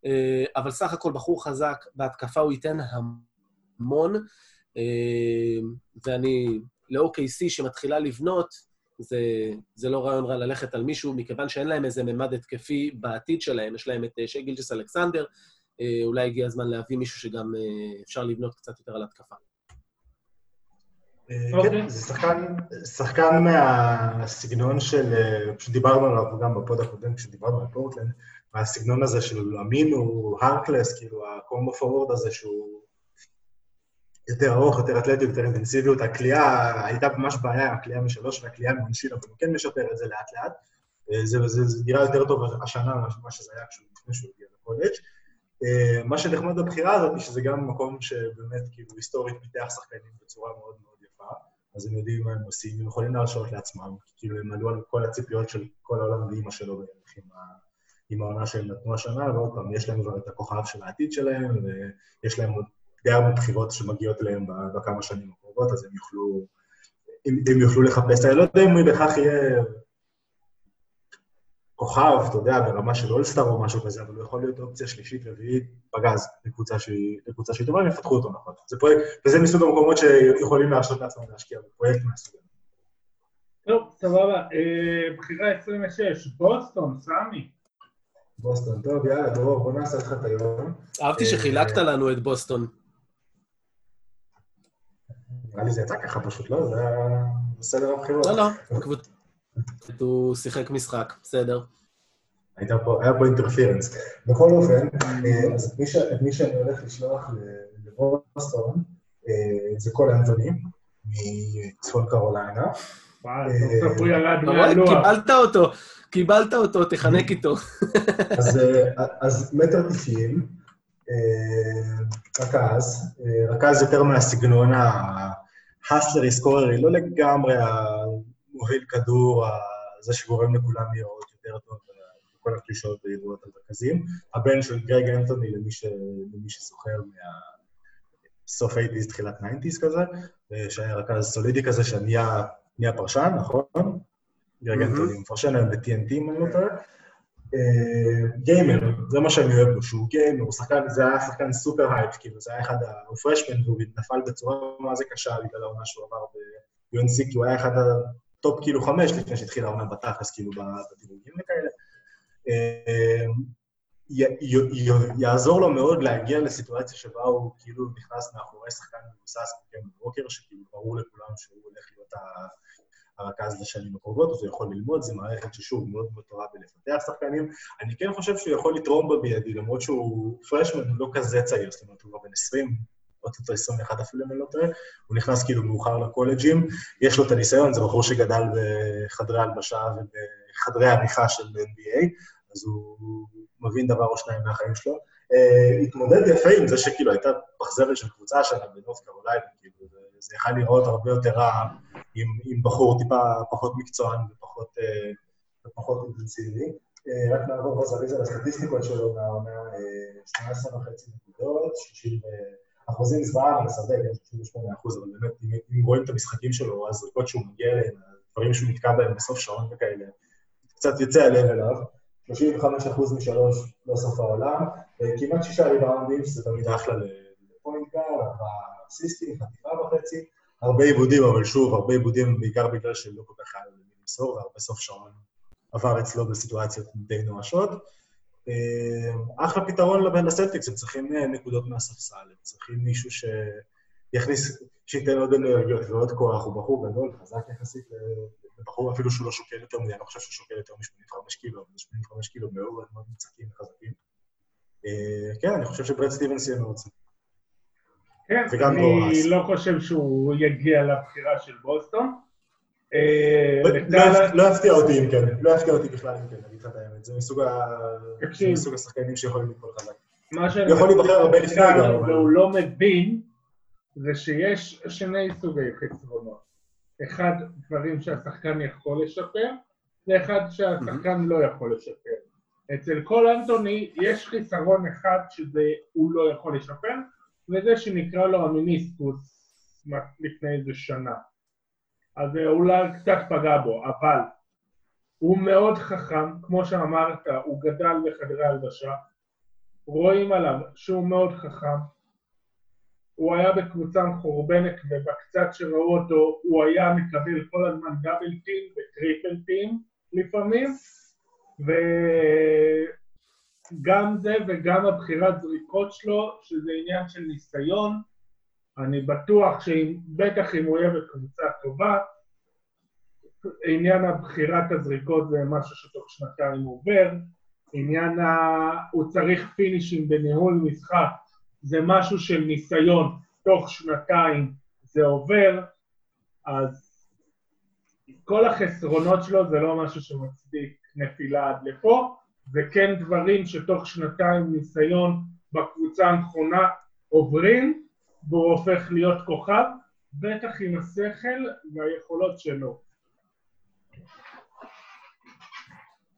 Speaker 3: אה, אבל סך הכל בחור חזק, בהתקפה הוא ייתן המון, אה, ואני ל-OKC שמתחילה לבנות, זה, זה לא רעיון רע ללכת על מישהו, מכיוון שאין להם איזה ממד התקפי בעתיד שלהם. יש להם את אה, שי גילג'ס אלכסנדר, אולי הגיע הזמן להביא מישהו שגם אה, אפשר לבנות קצת יותר על התקפה.
Speaker 2: אוקיי. כן, זה שחקן, שחקן מהסגנון של, פשוט דיברנו עליו גם בפוד הקודם, כשדיברנו על פורטלנד, מהסגנון הזה של אמין הוא הרקלס, כאילו הקומבו פורוורד הזה שהוא יותר ארוך, יותר אתלטי, יותר אינטנסיביות. הכלייה, הייתה ממש בעיה עם הכלייה משלוש והכלייה מעונשין, אבל הוא כן משפר את זה לאט-לאט. אה, זה, זה נראה יותר טוב השנה ממה שזה היה כשהוא לפני שהוא הגיע לקולג'. אה, מה שנחמד בבחירה הזאת, שזה גם מקום שבאמת, כאילו, היסטורית פיתח שחקנים בצורה מאוד מאוד יפה, אז הם יודעים מה הם עושים, הם יכולים להרשות לעצמם, כאילו, הם עלו על כל הציפיות של כל העולם ואימא שלו בערך עם, העונה שהם נתנו השנה, ועוד פעם, יש להם כבר את הכוכב של העתיד שלהם, ויש להם עוד די הרבה בחירות שמגיעות אליהם בכמה שנים הקרובות, אז הם יוכלו, הם, הם יוכלו לחפש, אני לא יודע אם בכך יהיה כוכב, אתה יודע, ברמה של אולסטאר או משהו כזה, אבל הוא יכול להיות אופציה שלישית, רביעית, פגז, לקבוצה שהיא, לקבוצה שהיא טובה, הם יפתחו אותו נכון. זה פרויקט, וזה מסוג המקומות שיכולים להרשות לעצמם להשקיע בפרויקט מהסוג הזה.
Speaker 1: טוב, סבבה. אה, בחירה 26, בוסטון, סמי.
Speaker 2: בוסטון, טוב, יאללה, דרור, בוא נעשה לך את היום.
Speaker 3: אהבתי שחילקת אה, לנו את בוסטון.
Speaker 2: נראה לי זה יצא ככה פשוט, לא? זה היה בסדר הבחירות.
Speaker 3: לא, לא, הוא שיחק משחק, בסדר.
Speaker 2: היה פה אינטרפירנס. בכל אופן, אה, אז את מי שאני הולך לשלוח לבוסטון, אה, זה כל האנטונים מצפון קרוליינה.
Speaker 3: אה, קיבלת אותו, קיבלת אותו, תחנק איתו. [laughs]
Speaker 2: אז מטר תשעים, רכז, רכז יותר מהסגנון ההסלרי סקוררי, לא לגמרי המוביל כדור, זה שגורם לכולם לראות יותר טוב, כל הקלישות הידועות על רכזים. הבן של גרג אנטוני, למי, ש... למי שזוכר מהסוף 80's, תחילת 90's כזה, שהיה רכז סולידי כזה, שנהיה פרשן, נכון? גרג אנטוני מפרשן היום ב-TNT, אם אני לא טועה. gamer, זה מה שאני אוהב בו, שהוא gamer, הוא שחקן, זה היה שחקן super hype, כאילו, זה היה אחד, הוא freshman, והוא נפל בצורה מה זה קשה בגלל העונה שהוא עבר ב-UNC, כי הוא היה אחד top כאילו חמש לפני שהתחילה העונה בתכלס, כאילו בדירוגים וכאלה. יעזור לו מאוד להגיע לסיטואציה שבה הוא כאילו נכנס מאחורי שחקן מבוסס כמו בוקר, שכאילו ברור לכולם שהוא הולך להיות הרכז לשנים הקרובות, אז הוא יכול ללמוד, זו מערכת ששוב מאוד מאוד טובה בלפתח שחקנים. אני כן חושב שהוא יכול לתרום בה בידי, למרות שהוא פרשמן, הוא לא כזה צעיר, זאת אומרת, הוא כבר בן 20, יותר 21 אפילו, אם אני לא טועה, הוא נכנס כאילו מאוחר לקולג'ים, יש לו את הניסיון, זה בחור שגדל בחדרי הלבשה ובחדרי העריכה של NBA, אז הוא מבין דבר או שניים מהחיים שלו. Uh, התמודד יפה עם זה שכאילו הייתה פחזרת של קבוצה שלה בנוף קרוליינה, כאילו, זה יכול לראות הרבה יותר רע עם, עם בחור טיפה פחות מקצוען ופחות, uh, ופחות אינטנסיבי. Uh, רק נעבור בזריז על הסטטיסטיקות שלו מהעונה, 18 וחצי נקודות, 60 אחוזים זוועה, אני אסדר, 68 אחוז, אבל באמת, אם, רואים את המשחקים שלו, הזריקות שהוא מגיע אליהם, הדברים שהוא נתקע בהם בסוף שעון וכאלה, קצת יוצא הלב אליו. 35% משלוש לא סוף העולם, כמעט שישה ריבאונדים, שזה תמיד אחלה לפוינט גארד, אסיסטים, חטיפה וחצי, הרבה עיבודים, אבל שוב, הרבה עיבודים בעיקר בגלל שלא כל כך היה למי למסור, והרבה סוף שעון עבר אצלו בסיטואציות די נואשות. אחלה פתרון לסלטיקס, הם צריכים נקודות מהספסל, הם צריכים מישהו שיכניס, שייתן עוד אנרגיות ועוד כוח, הוא בחור גדול, חזק יחסית בחור אפילו שהוא לא שוקל יותר מדי, אני לא חושב שהוא שוקל יותר מ-85 קילו, אבל 85 קילו מאוד מאוד מוצקים וחזקים. אה, כן, אני חושב שברד סטיבנס יהיה מרוצה.
Speaker 1: כן, אני לא חושב שהוא יגיע לבחירה של בוסטון.
Speaker 2: אה, לא, לא יפתיע אותי אם כן, לא יפתיע אותי בכלל אם כן, אגיד לך את האמת. זה מסוג השחקנים שיכולים לקרוא חזק. שאני יכול להיבחר הרבה לפני גם.
Speaker 1: והוא לא מבין, זה שיש שני סוגי חסרונות. אחד, דברים שהשחקן יכול לשפר, ואחד שהשחקן לא יכול לשפר. אצל כל אנטוני יש חיסרון אחד שזה הוא לא יכול לשפר, וזה שנקרא לו המיניסטוס לפני איזה שנה. אז אולי קצת פגע בו, אבל הוא מאוד חכם, כמו שאמרת, הוא גדל בחדרי הלבשה, רואים עליו שהוא מאוד חכם, הוא היה בקבוצה מחורבנת ובקצת שראו אותו הוא היה מקבל כל הזמן דאבל טים וטריפל טים לפעמים וגם זה וגם הבחירת זריקות שלו שזה עניין של ניסיון אני בטוח שבטח אם הוא יהיה בקבוצה טובה עניין הבחירת הזריקות זה משהו שתוך שנתיים עובר. עניין ה... הוא צריך פינישים בניהול משחק זה משהו של ניסיון, תוך שנתיים זה עובר, אז כל החסרונות שלו זה לא משהו שמצדיק נפילה עד לפה, זה כן דברים שתוך שנתיים ניסיון בקבוצה הנכונה עוברים, והוא הופך להיות כוכב, בטח עם השכל והיכולות שלו.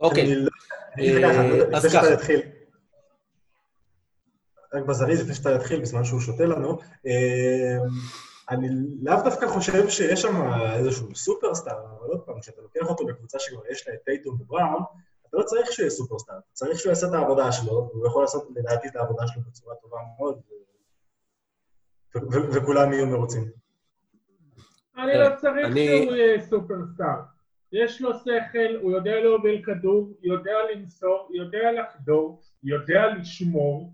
Speaker 3: אוקיי, לא- אה, אז ככה.
Speaker 2: רק בזריז, לפני שאתה יתחיל, בזמן שהוא שותה לנו, אמ, אני לאו דווקא חושב שיש שם איזשהו סופרסטאר, אבל עוד פעם, כשאתה לוקח אותו בקבוצה שכבר יש לה את טייטום ובראון, אתה לא צריך שהוא יהיה סופרסטאר, צריך שהוא יעשה את העבודה שלו, והוא יכול לעשות לדעתי את העבודה שלו בצורה טובה מאוד, וכולם יהיו מרוצים.
Speaker 1: אני לא צריך שהוא יהיה סופרסטאר. יש לו שכל, הוא יודע להוביל כדור, יודע למסור, יודע לחדור, יודע לשמור,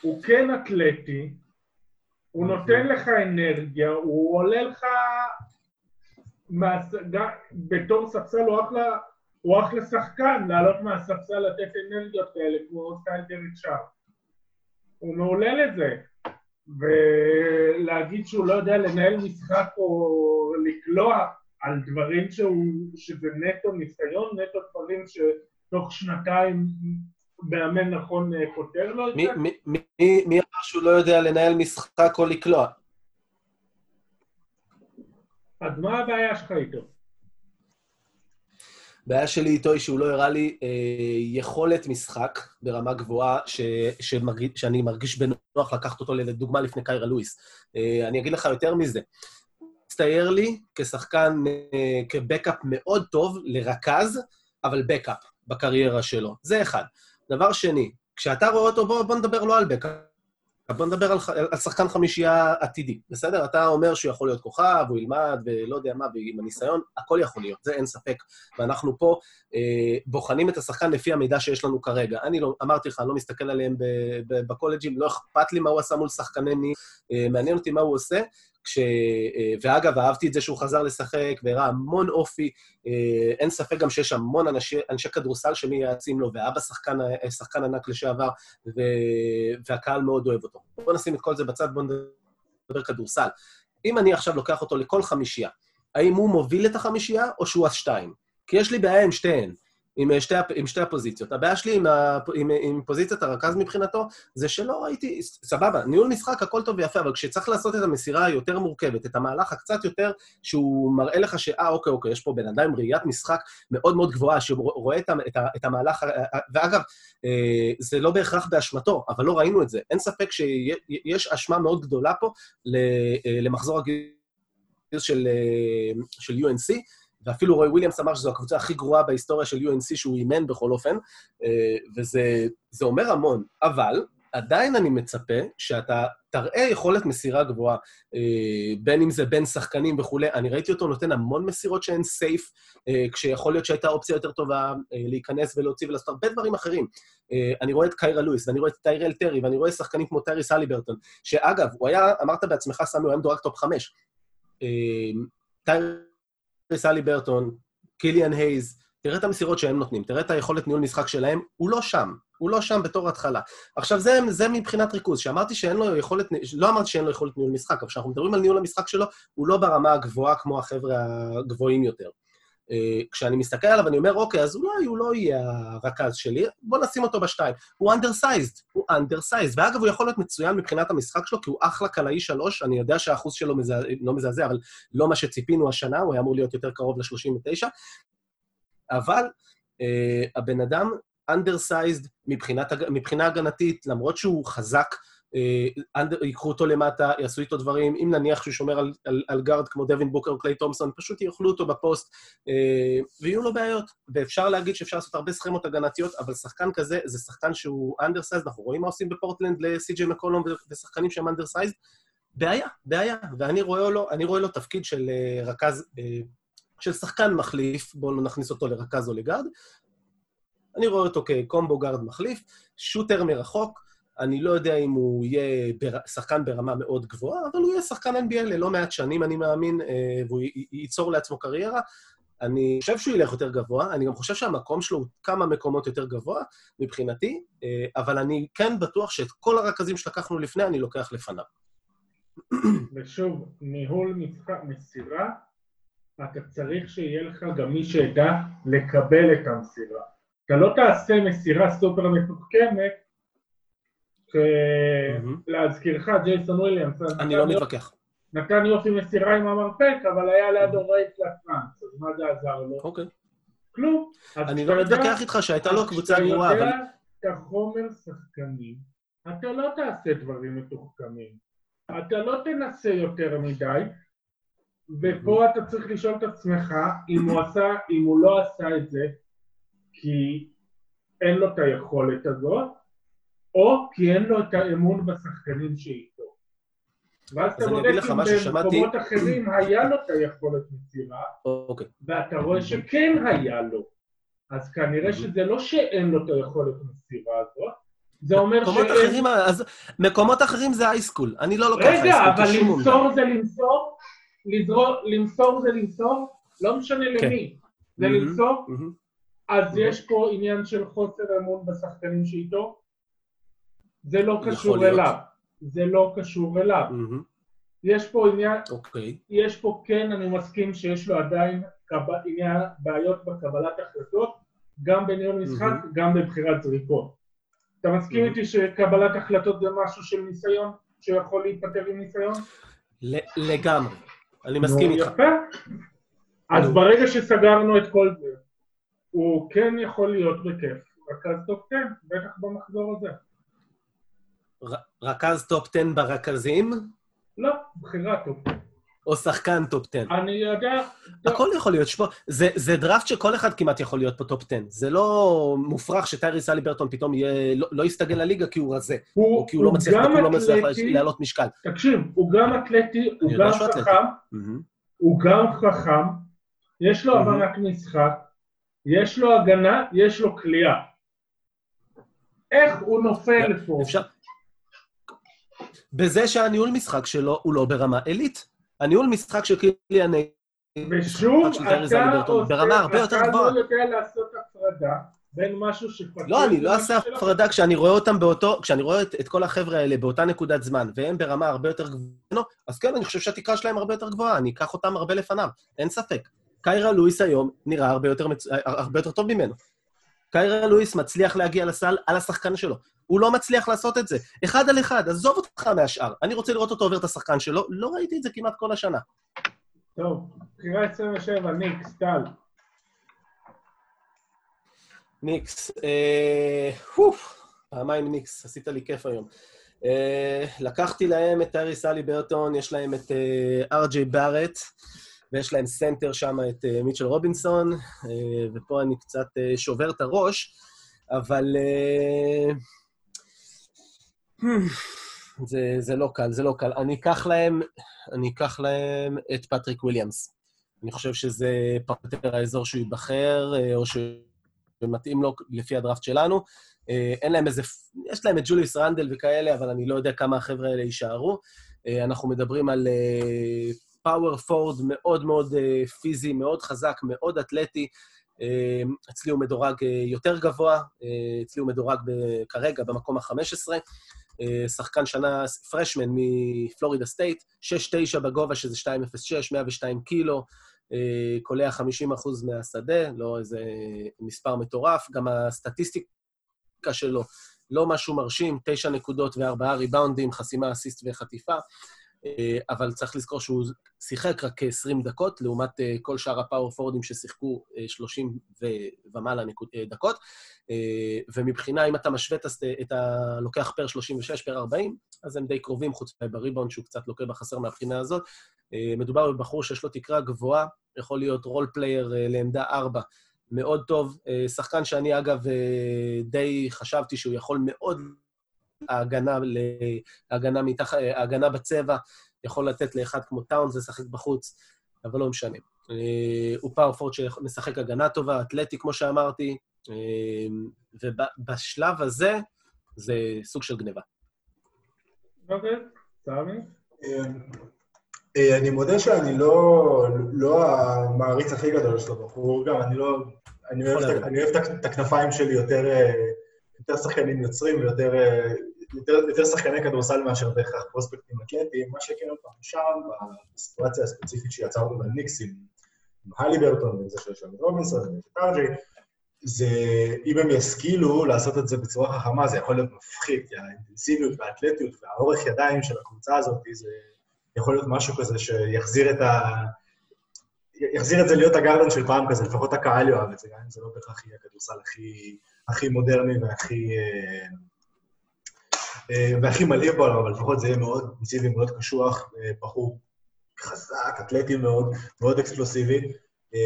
Speaker 1: הוא כן אתלטי, הוא אוקיי. נותן לך אנרגיה, הוא עולה לך בתור ספסל הוא אחלה, הוא אחלה שחקן, לעלות מהספסל לתת אנרגיות כאלה כמו סטייל דריק שער. הוא מעולה לזה. ולהגיד שהוא לא יודע לנהל משחק או לקלוע על דברים שהוא, שזה נטו ניסיון, נטו דברים שתוך שנתיים מאמן נכון אה, פותר לו את זה?
Speaker 3: מי אמר שהוא לא יודע לנהל משחק או לקלוע?
Speaker 1: אז מה הבעיה שלך איתו?
Speaker 3: הבעיה שלי איתו היא שהוא לא הראה לי אה, יכולת משחק ברמה גבוהה ש, שמרגיש, שאני מרגיש בנוח לקחת אותו לדוגמה לפני קיירה לואיס. אה, אני אגיד לך יותר מזה. מצטייר לי כשחקן, אה, כבקאפ מאוד טוב לרכז, אבל בקאפ בקריירה שלו. זה אחד. דבר שני, כשאתה רואה אותו, בוא, בוא נדבר לא על בקאפ, בוא נדבר על, על שחקן חמישייה עתידי, בסדר? אתה אומר שהוא יכול להיות כוכב, הוא ילמד, ולא יודע מה, ועם הניסיון, הכל יכול להיות, זה אין ספק. ואנחנו פה אה, בוחנים את השחקן לפי המידע שיש לנו כרגע. אני לא, אמרתי לך, אני לא מסתכל עליהם בקולג'ים, לא אכפת לי מה הוא עשה מול שחקני מי, אה, מעניין אותי מה הוא עושה. כש... אה, ואגב, אהבתי את זה שהוא חזר לשחק והראה המון אופי. אה, אין ספק גם שיש המון אנשי, אנשי כדורסל שמייעצים לו, ואבא שחקן, אה, שחקן ענק לשעבר, ו... והקהל מאוד אוהב אותו. בואו נשים את כל זה בצד, בואו נדבר כדורסל. אם אני עכשיו לוקח אותו לכל חמישייה, האם הוא מוביל את החמישייה או שהוא השתיים? כי יש לי בעיה עם שתיהן. עם אה, שתי, עם שתי הפוזיציות. הבעיה שלי עם, ה, עם, עם פוזיציית הרכז מבחינתו, זה שלא ראיתי, סבבה, ניהול משחק, הכל טוב ויפה, אבל כשצריך לעשות את המסירה היותר מורכבת, את המהלך הקצת יותר, שהוא מראה לך שאה, אוקיי, אוקיי, יש פה בן אדם עם ראיית משחק מאוד מאוד גבוהה, שרואה את, את, את המהלך, ואגב, אה, זה לא בהכרח באשמתו, אבל לא ראינו את זה. אין ספק שיש אשמה מאוד גדולה פה אה, למחזור הגיוס של, של UNC, ואפילו רוי וויליאמס אמר שזו הקבוצה הכי גרועה בהיסטוריה של UNC שהוא אימן בכל אופן, אה, וזה אומר המון. אבל עדיין אני מצפה שאתה תראה יכולת מסירה גבוהה, אה, בין אם זה בין שחקנים וכולי. אני ראיתי אותו נותן המון מסירות שהן safe, אה, כשיכול להיות שהייתה אופציה יותר טובה להיכנס ולהוציא ולעשות הרבה דברים אחרים. אני רואה את קיירה לואיס, ואני רואה את טיירל טרי, ואני רואה שחקנים כמו טייריס הליברטון, שאגב, הוא היה, אמרת בעצמך, סמי, הוא היה מדורג top חמש. טייריס הליברטון, קיליאן הייז, תראה את המסירות שהם נותנים, תראה את היכולת ניהול משחק שלהם, הוא לא שם. הוא לא שם בתור התחלה. עכשיו, זה, זה מבחינת ריכוז. שאמרתי שאין לו יכולת, לא אמרתי שאין לו יכולת ניהול משחק, אבל כשאנחנו מדברים על ניהול המשחק שלו, הוא לא ברמה הגבוהה כמו החבר'ה הגבוהים יותר. אה, כשאני מסתכל עליו, אני אומר, אוקיי, אז אולי הוא לא יהיה הרכז שלי, בוא נשים אותו בשתיים. הוא undersized, הוא undersized. ואגב, הוא יכול להיות מצוין מבחינת המשחק שלו, כי הוא אחלה קלעי שלוש, אני יודע שהאחוז שלו מזע... לא מזעזע, אבל לא מה שציפינו השנה, הוא היה אמור להיות יותר קרוב ל-39. אבל אה, הבן אדם undersized מבחינה הגנתית, למרות שהוא חזק, ייקחו אותו למטה, יעשו איתו דברים, אם נניח שהוא שומר על, על, על guard כמו דווין בוקר או קליי תומסון, פשוט יאכלו אותו בפוסט אה, ויהיו לו בעיות. ואפשר להגיד שאפשר לעשות הרבה סכמות הגנתיות, אבל שחקן כזה זה שחקן שהוא undersized, אנחנו רואים מה עושים בפורטלנד לסי.ג'יי מקולום ושחקנים שהם undersized, בעיה, בעיה. ואני רואה לו, רואה לו תפקיד של אה, רכז, של שחקן מחליף, בואו נכניס אותו לרכז או לגארד. אני רואה אותו כקומבו גארד מחליף, שוטר מרחוק, אני לא יודע אם הוא יהיה בר... שחקן ברמה מאוד גבוהה, אבל הוא יהיה שחקן NBA ללא מעט שנים, אני מאמין, אה, והוא י... ייצור לעצמו קריירה. אני חושב שהוא ילך יותר גבוה, אני גם חושב שהמקום שלו הוא כמה מקומות יותר גבוה מבחינתי, אה, אבל אני כן בטוח שאת כל הרכזים שלקחנו לפני, אני לוקח לפניו.
Speaker 1: ושוב, ניהול משחק מסירה, אתה צריך שיהיה לך גם מי שידע לקבל את המסירה. אתה לא תעשה מסירה סופר מתוחכמת להזכירך, ג'ייסון וויליאמס.
Speaker 3: אני לא מתווכח.
Speaker 1: נתן יופי מסירה עם המרפק, אבל היה לידו רייט לפרנס, אז מה זה עזר לו?
Speaker 3: אוקיי.
Speaker 1: כלום.
Speaker 3: אני לא מתווכח איתך שהייתה לו קבוצה גרועה, אבל...
Speaker 1: כשאתה יודע את החומר שחקנים, אתה לא תעשה דברים מתוחכמים. אתה לא תנסה יותר מדי, ופה אתה צריך לשאול את עצמך אם הוא עשה, אם הוא לא עשה את זה, כי אין לו את היכולת הזאת, או כי אין לו את האמון בשחקנים שאיתו. ואז אתה בודק אם במקומות אחרים היה לו את היכולת מסירה,
Speaker 3: אוקיי.
Speaker 1: ואתה רואה שכן היה לו. אז כנראה שזה לא שאין לו את היכולת מסירה הזאת, זה אומר
Speaker 3: ש... מקומות אחרים, אז מקומות אחרים זה אייסקול, אני לא לוקח
Speaker 1: אייסקול רגע, אבל למסור זה למסור, למסור זה למסור, לא משנה כן. למי, זה למסור, אז יש פה עניין של חוסר אמון בשחקנים שאיתו, זה לא קשור אליו. זה לא קשור אליו. Mm-hmm. יש פה עניין,
Speaker 3: okay. אוקיי.
Speaker 1: יש פה כן, אני מסכים שיש לו עדיין קב... עניין, בעיות בקבלת החלטות, גם בניהול משחק, mm-hmm. גם בבחירת זריקות. אתה מסכים mm-hmm. איתי שקבלת החלטות זה משהו של ניסיון, שיכול להיפטר עם ניסיון?
Speaker 3: לגמרי. אני מסכים איתך.
Speaker 1: יפה. אז ברגע שסגרנו את כל זה, הוא כן יכול להיות בכיף. רכז טוב כן, בטח במחזור הזה.
Speaker 3: רכז top 10 ברכזים?
Speaker 1: לא, בחירה top 10.
Speaker 3: או שחקן top 10.
Speaker 1: אני יודע...
Speaker 3: הכל יכול להיות, שפה, זה, זה דראפט שכל אחד כמעט יכול להיות פה top 10. זה לא מופרך שטייריס הליברטון פתאום יהיה, לא, לא יסתגל לליגה כי הוא רזה, הוא, או כי הוא, הוא לא מצליח, הוא לא מצליח להעלות משקל.
Speaker 1: תקשיב, הוא גם אתלטי, הוא גם חכם, mm-hmm. הוא גם חכם, יש לו mm-hmm. הבנת משחק, יש לו הגנה, יש לו קליעה. איך הוא נופל פה? אפשר...
Speaker 3: בזה שהניהול משחק שלו הוא לא ברמה עילית. הניהול משחק של קיליאן...
Speaker 1: ושוב, אתה עושה... ברמה הרבה יותר גבוהה. אתה לא יודע לעשות הפרדה בין משהו שפתוח...
Speaker 3: לא, אני לא אעשה הפרדה כשאני רואה אותם באותו... כשאני רואה את, את כל החבר'ה האלה באותה נקודת זמן, והם ברמה הרבה יותר גבוהה, אז כן, אני חושב שהתקרה שלהם הרבה יותר גבוהה, אני אקח אותם הרבה לפניו, אין ספק. קיירה לואיס היום נראה הרבה יותר, מצ... הרבה יותר טוב ממנו. קיירה לואיס מצליח להגיע לסל על השחקן שלו. הוא לא מצליח לעשות את זה. אחד על אחד, עזוב אותך מהשאר. אני רוצה לראות אותו עובר את השחקן שלו, לא ראיתי את זה כמעט כל השנה.
Speaker 1: טוב, בחירה 27, ניקס, טל.
Speaker 3: ניקס, אה... פעמיים ניקס, עשית לי כיף היום. אה, לקחתי להם את טייריס הליברטון, יש להם את אה, ארג'יי בארט, ויש להם סנטר שם את אה, מיטשל רובינסון, אה, ופה אני קצת אה, שובר את הראש, אבל... [clears throat] זה, זה לא קל, זה לא קל. אני אקח להם, אני אקח להם את פטריק וויליאמס. אני חושב שזה פחות האזור שהוא ייבחר, או שמתאים לו לפי הדראפט שלנו. אין להם איזה... יש להם את ג'וליוס רנדל וכאלה, אבל אני לא יודע כמה החבר'ה האלה יישארו. אנחנו מדברים על power forward מאוד מאוד פיזי, מאוד חזק, מאוד אתלטי. אצלי הוא מדורג יותר גבוה, אצלי הוא מדורג כרגע במקום ה-15. אה, שחקן שנה, פרשמן מפלורידה סטייט, 6-9 בגובה, שזה 2.06, 102 קילו, אה, קולע 50% מהשדה, לא איזה מספר מטורף. גם הסטטיסטיקה שלו לא משהו מרשים, 9 נקודות ו-4 ריבאונדים, חסימה, אסיסט וחטיפה. אה, אבל צריך לזכור שהוא שיחק רק כ-20 דקות, לעומת אה, כל שאר הפאור פורדים ששיחקו 30 אה, ומעלה דקות. ומבחינה, אם אתה משווה את ה... לוקח per 36, per 40, אז הם די קרובים, חוץ בריבאונד שהוא קצת לוקה בחסר מהבחינה הזאת. מדובר בבחור שיש לו תקרה גבוהה, יכול להיות role player לעמדה 4. מאוד טוב. שחקן שאני, אגב, די חשבתי שהוא יכול מאוד ההגנה, ההגנה, מתח... ההגנה בצבע יכול לתת לאחד כמו טאונס לשחק בחוץ, אבל לא משנה. אה, הוא פאורפורט שמשחק הגנה טובה, אתלטי, כמו שאמרתי, אה, ובשלב הזה זה סוג של גניבה.
Speaker 1: אוקיי, סמי?
Speaker 2: אה, אני מודה שאני לא, לא המעריץ הכי גדול של הבחור, גם אני לא... אני אוהב, אני אוהב את הכנפיים שלי יותר, יותר שחקנים יוצרים ויותר יותר, יותר שחקני כדורסל מאשר בהכרח פרוספקטים אתלטיים, מה שכן עוד פעם שם, בסיטואציה הספציפית שיצרנו בניקסים, עם הלי ברטון, עם זה שיש את רובינסון, עם טארג'י, זה, אם הם ישכילו לעשות את זה בצורה חכמה, זה יכול להיות מפחיד, כי האינטנסיביות והאתלטיות והאורך ידיים של הקבוצה הזאת, זה יכול להיות משהו כזה שיחזיר את ה... יחזיר את זה להיות הגרדן של פעם כזה, לפחות הקהל יאהב את זה, גם אם זה לא בהכרח יהיה הכדורסל הכי, הכי מודרני והכי... אה, אה, והכי מלא בעולם, אבל לפחות זה יהיה מאוד אינטנסיבי, מאוד קשוח, אה, בחור חזק, אתלטי מאוד, מאוד אקספלוסיבי. אה,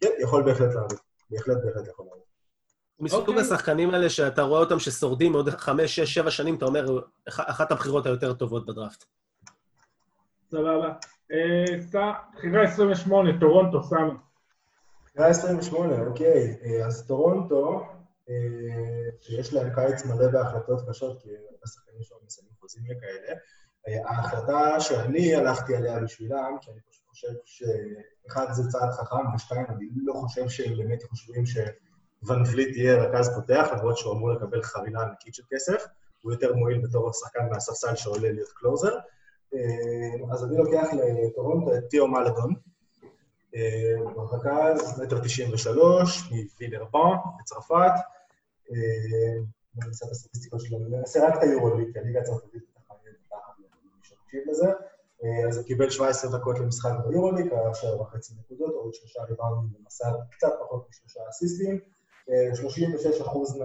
Speaker 2: כן, יכול בהחלט לעבוד. בהחלט, בהחלט יכול לעבוד.
Speaker 3: מסוג אוקיי. השחקנים האלה שאתה רואה אותם ששורדים עוד חמש, שש, שבע שנים, אתה אומר, אחת הבחירות היותר טובות בדראפט.
Speaker 1: סבבה. בחירה 28, טורונטו, סמי.
Speaker 2: בחירה 28, אוקיי. אז טורונטו, שיש להם קיץ מלא בהחלטות קשות, כי הרבה שחקנים שלנו מסיימים חוזים לכאלה. ההחלטה שאני הלכתי עליה בשבילם, כי אני פשוט חושב שאחד זה צעד חכם, ושתיים, אני לא חושב שהם באמת חושבים שוואן וליט יהיה רכז פותח, למרות שהוא אמור לקבל חבילה ענקית של כסף, הוא יותר מועיל בתור שחקן מהספסל שעולה להיות closer. אז אני לוקח לטורונטו את תיאו מלדון, רכז, מטר תשעים ושלוש, מווילרבן בצרפת, אעשה את הסטטיסטיקות שלו, אני אעשה רק את היורוליג, כי הליגה הצרפתית ככה מי שמקשיב לזה. אז הוא קיבל 17 דקות למשחק ביורוליג, היה שער וחצי נקודות, עוד שלושה ריבאונדים ומסר קצת פחות משלושה אסיסטים. 36 אחוז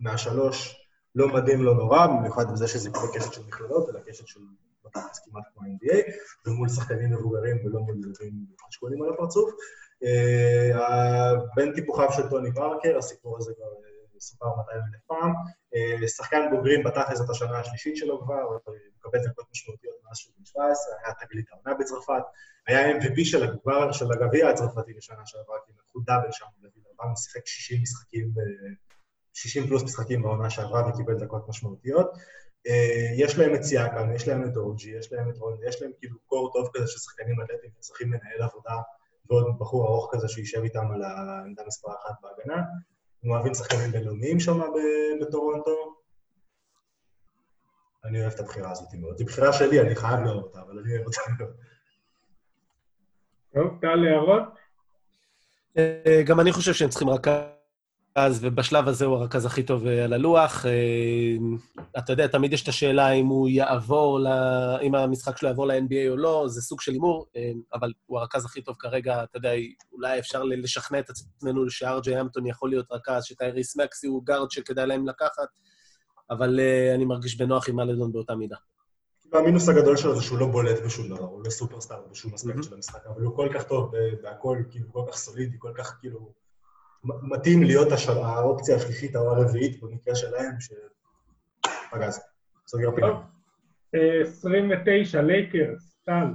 Speaker 2: מהשלוש לא מדהים, לא נורא, במיוחד בזה שזה כבר קשת של מכללות, אלא קשת של בתכלס כמעט כמו NBA, ומול שחקנים מבוגרים ולא מול ילדים חשקונים על הפרצוף. אה, בין טיפוחיו של טוני פארקר, הסיפור הזה כבר אה, סופר 200 אלף פעם. אה, שחקן בוגרים בתכלס זאת השנה השלישית שלו כבר, מקבל דקות משמעותיות מאז שהוא בן 17, היה תגלית העונה בצרפת, היה MVP של הגבר, של הגביע הצרפתי בשנה שעברה, כי לקחו דאבל שם, הוא שיחק 60 משחקים, 60 פלוס משחקים בעונה שעברה וקיבל דקות משמעותיות. יש להם את סיאקם, יש להם את אורג'י, יש להם את רון, יש להם כאילו קור טוב כזה של שחקנים אתלטיים וצריכים לנהל עבודה ועוד בחור ארוך כזה שישב איתם על העמדה מספר אחת בהגנה. הם אוהבים שחקנים בינלאומיים שם בטורונטו. אני אוהב את הבחירה הזאת מאוד. זו בחירה שלי, אני חייב לאהוב אותה, אבל אני אוהב אותה מאוד.
Speaker 1: טוב, קל להערות?
Speaker 3: אה, גם אני חושב שהם צריכים רק הרכז, ובשלב הזה הוא הרכז הכי טוב אה, על הלוח. אה, אתה יודע, תמיד יש את השאלה אם הוא יעבור, לה, אם המשחק שלו יעבור ל-NBA או לא, זה סוג של הימור, אה, אבל הוא הרכז הכי טוב כרגע, אתה יודע, אולי אפשר לשכנע את עצמנו שארג'י אמפטון יכול להיות רכז, שטייריס מקסי הוא גארד שכדאי להם לקחת, אבל אני מרגיש בנוח עם אלדון באותה מידה.
Speaker 2: המינוס הגדול שלו זה שהוא לא בולט בשום דבר, הוא לא סופרסטאר בשום אספקט של המשחק, אבל הוא כל כך טוב בהכל, כאילו, כל כך סולידי, כל כך כאילו... מתאים להיות השל... האופציה השלישית או הרביעית במקרה שלהם, שפגז. סוגר פינה.
Speaker 1: 29, לייקרס, טל.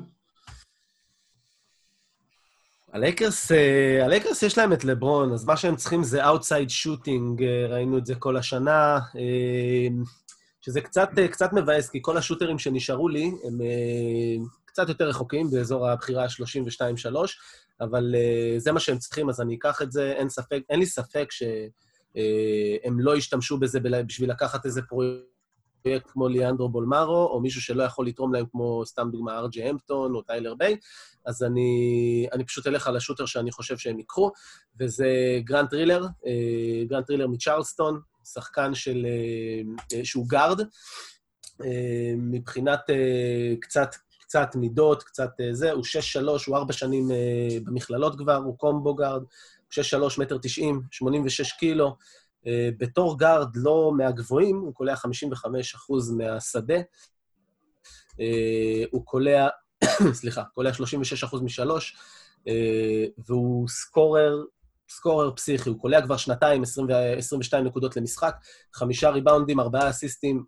Speaker 3: הלייקרס, אה, הלייקרס יש להם את לברון, אז מה שהם צריכים זה outside shooting, אה, ראינו את זה כל השנה, אה, שזה קצת, קצת מבאס, כי כל השוטרים שנשארו לי הם קצת יותר רחוקים, באזור הבחירה 32-3, אבל uh, זה מה שהם צריכים, אז אני אקח את זה, אין ספק, אין לי ספק שהם uh, לא ישתמשו בזה בשביל לקחת איזה פרויקט כמו ליאנדרו בולמרו, או מישהו שלא יכול לתרום להם כמו, סתם דוגמה, ארג'יי המפטון או טיילר ביי, אז אני, אני פשוט אלך על ה shooter שאני חושב שהם ייקחו, וזה גרנט רילר, uh, גרנט רילר מצ'רלסטון, שחקן של, uh, שהוא גארד. מבחינת קצת קצת מידות, קצת אה, זה, הוא 6-3, הוא ארבע שנים uh, במכללות כבר, הוא combo guard, הוא 6-3, מטר 90, 86 קילו. Uh, בתור גארד לא מהגבוהים, הוא קולע 55 אחוז מהשדה. הוא קולע, [coughs] סליחה, קולע 36 אחוז משלוש, והוא scorer scorer פסיכי, הוא קולע כבר שנתיים, 20, 22 נקודות למשחק, חמישה ריבאונדים, ארבעה אסיסטים,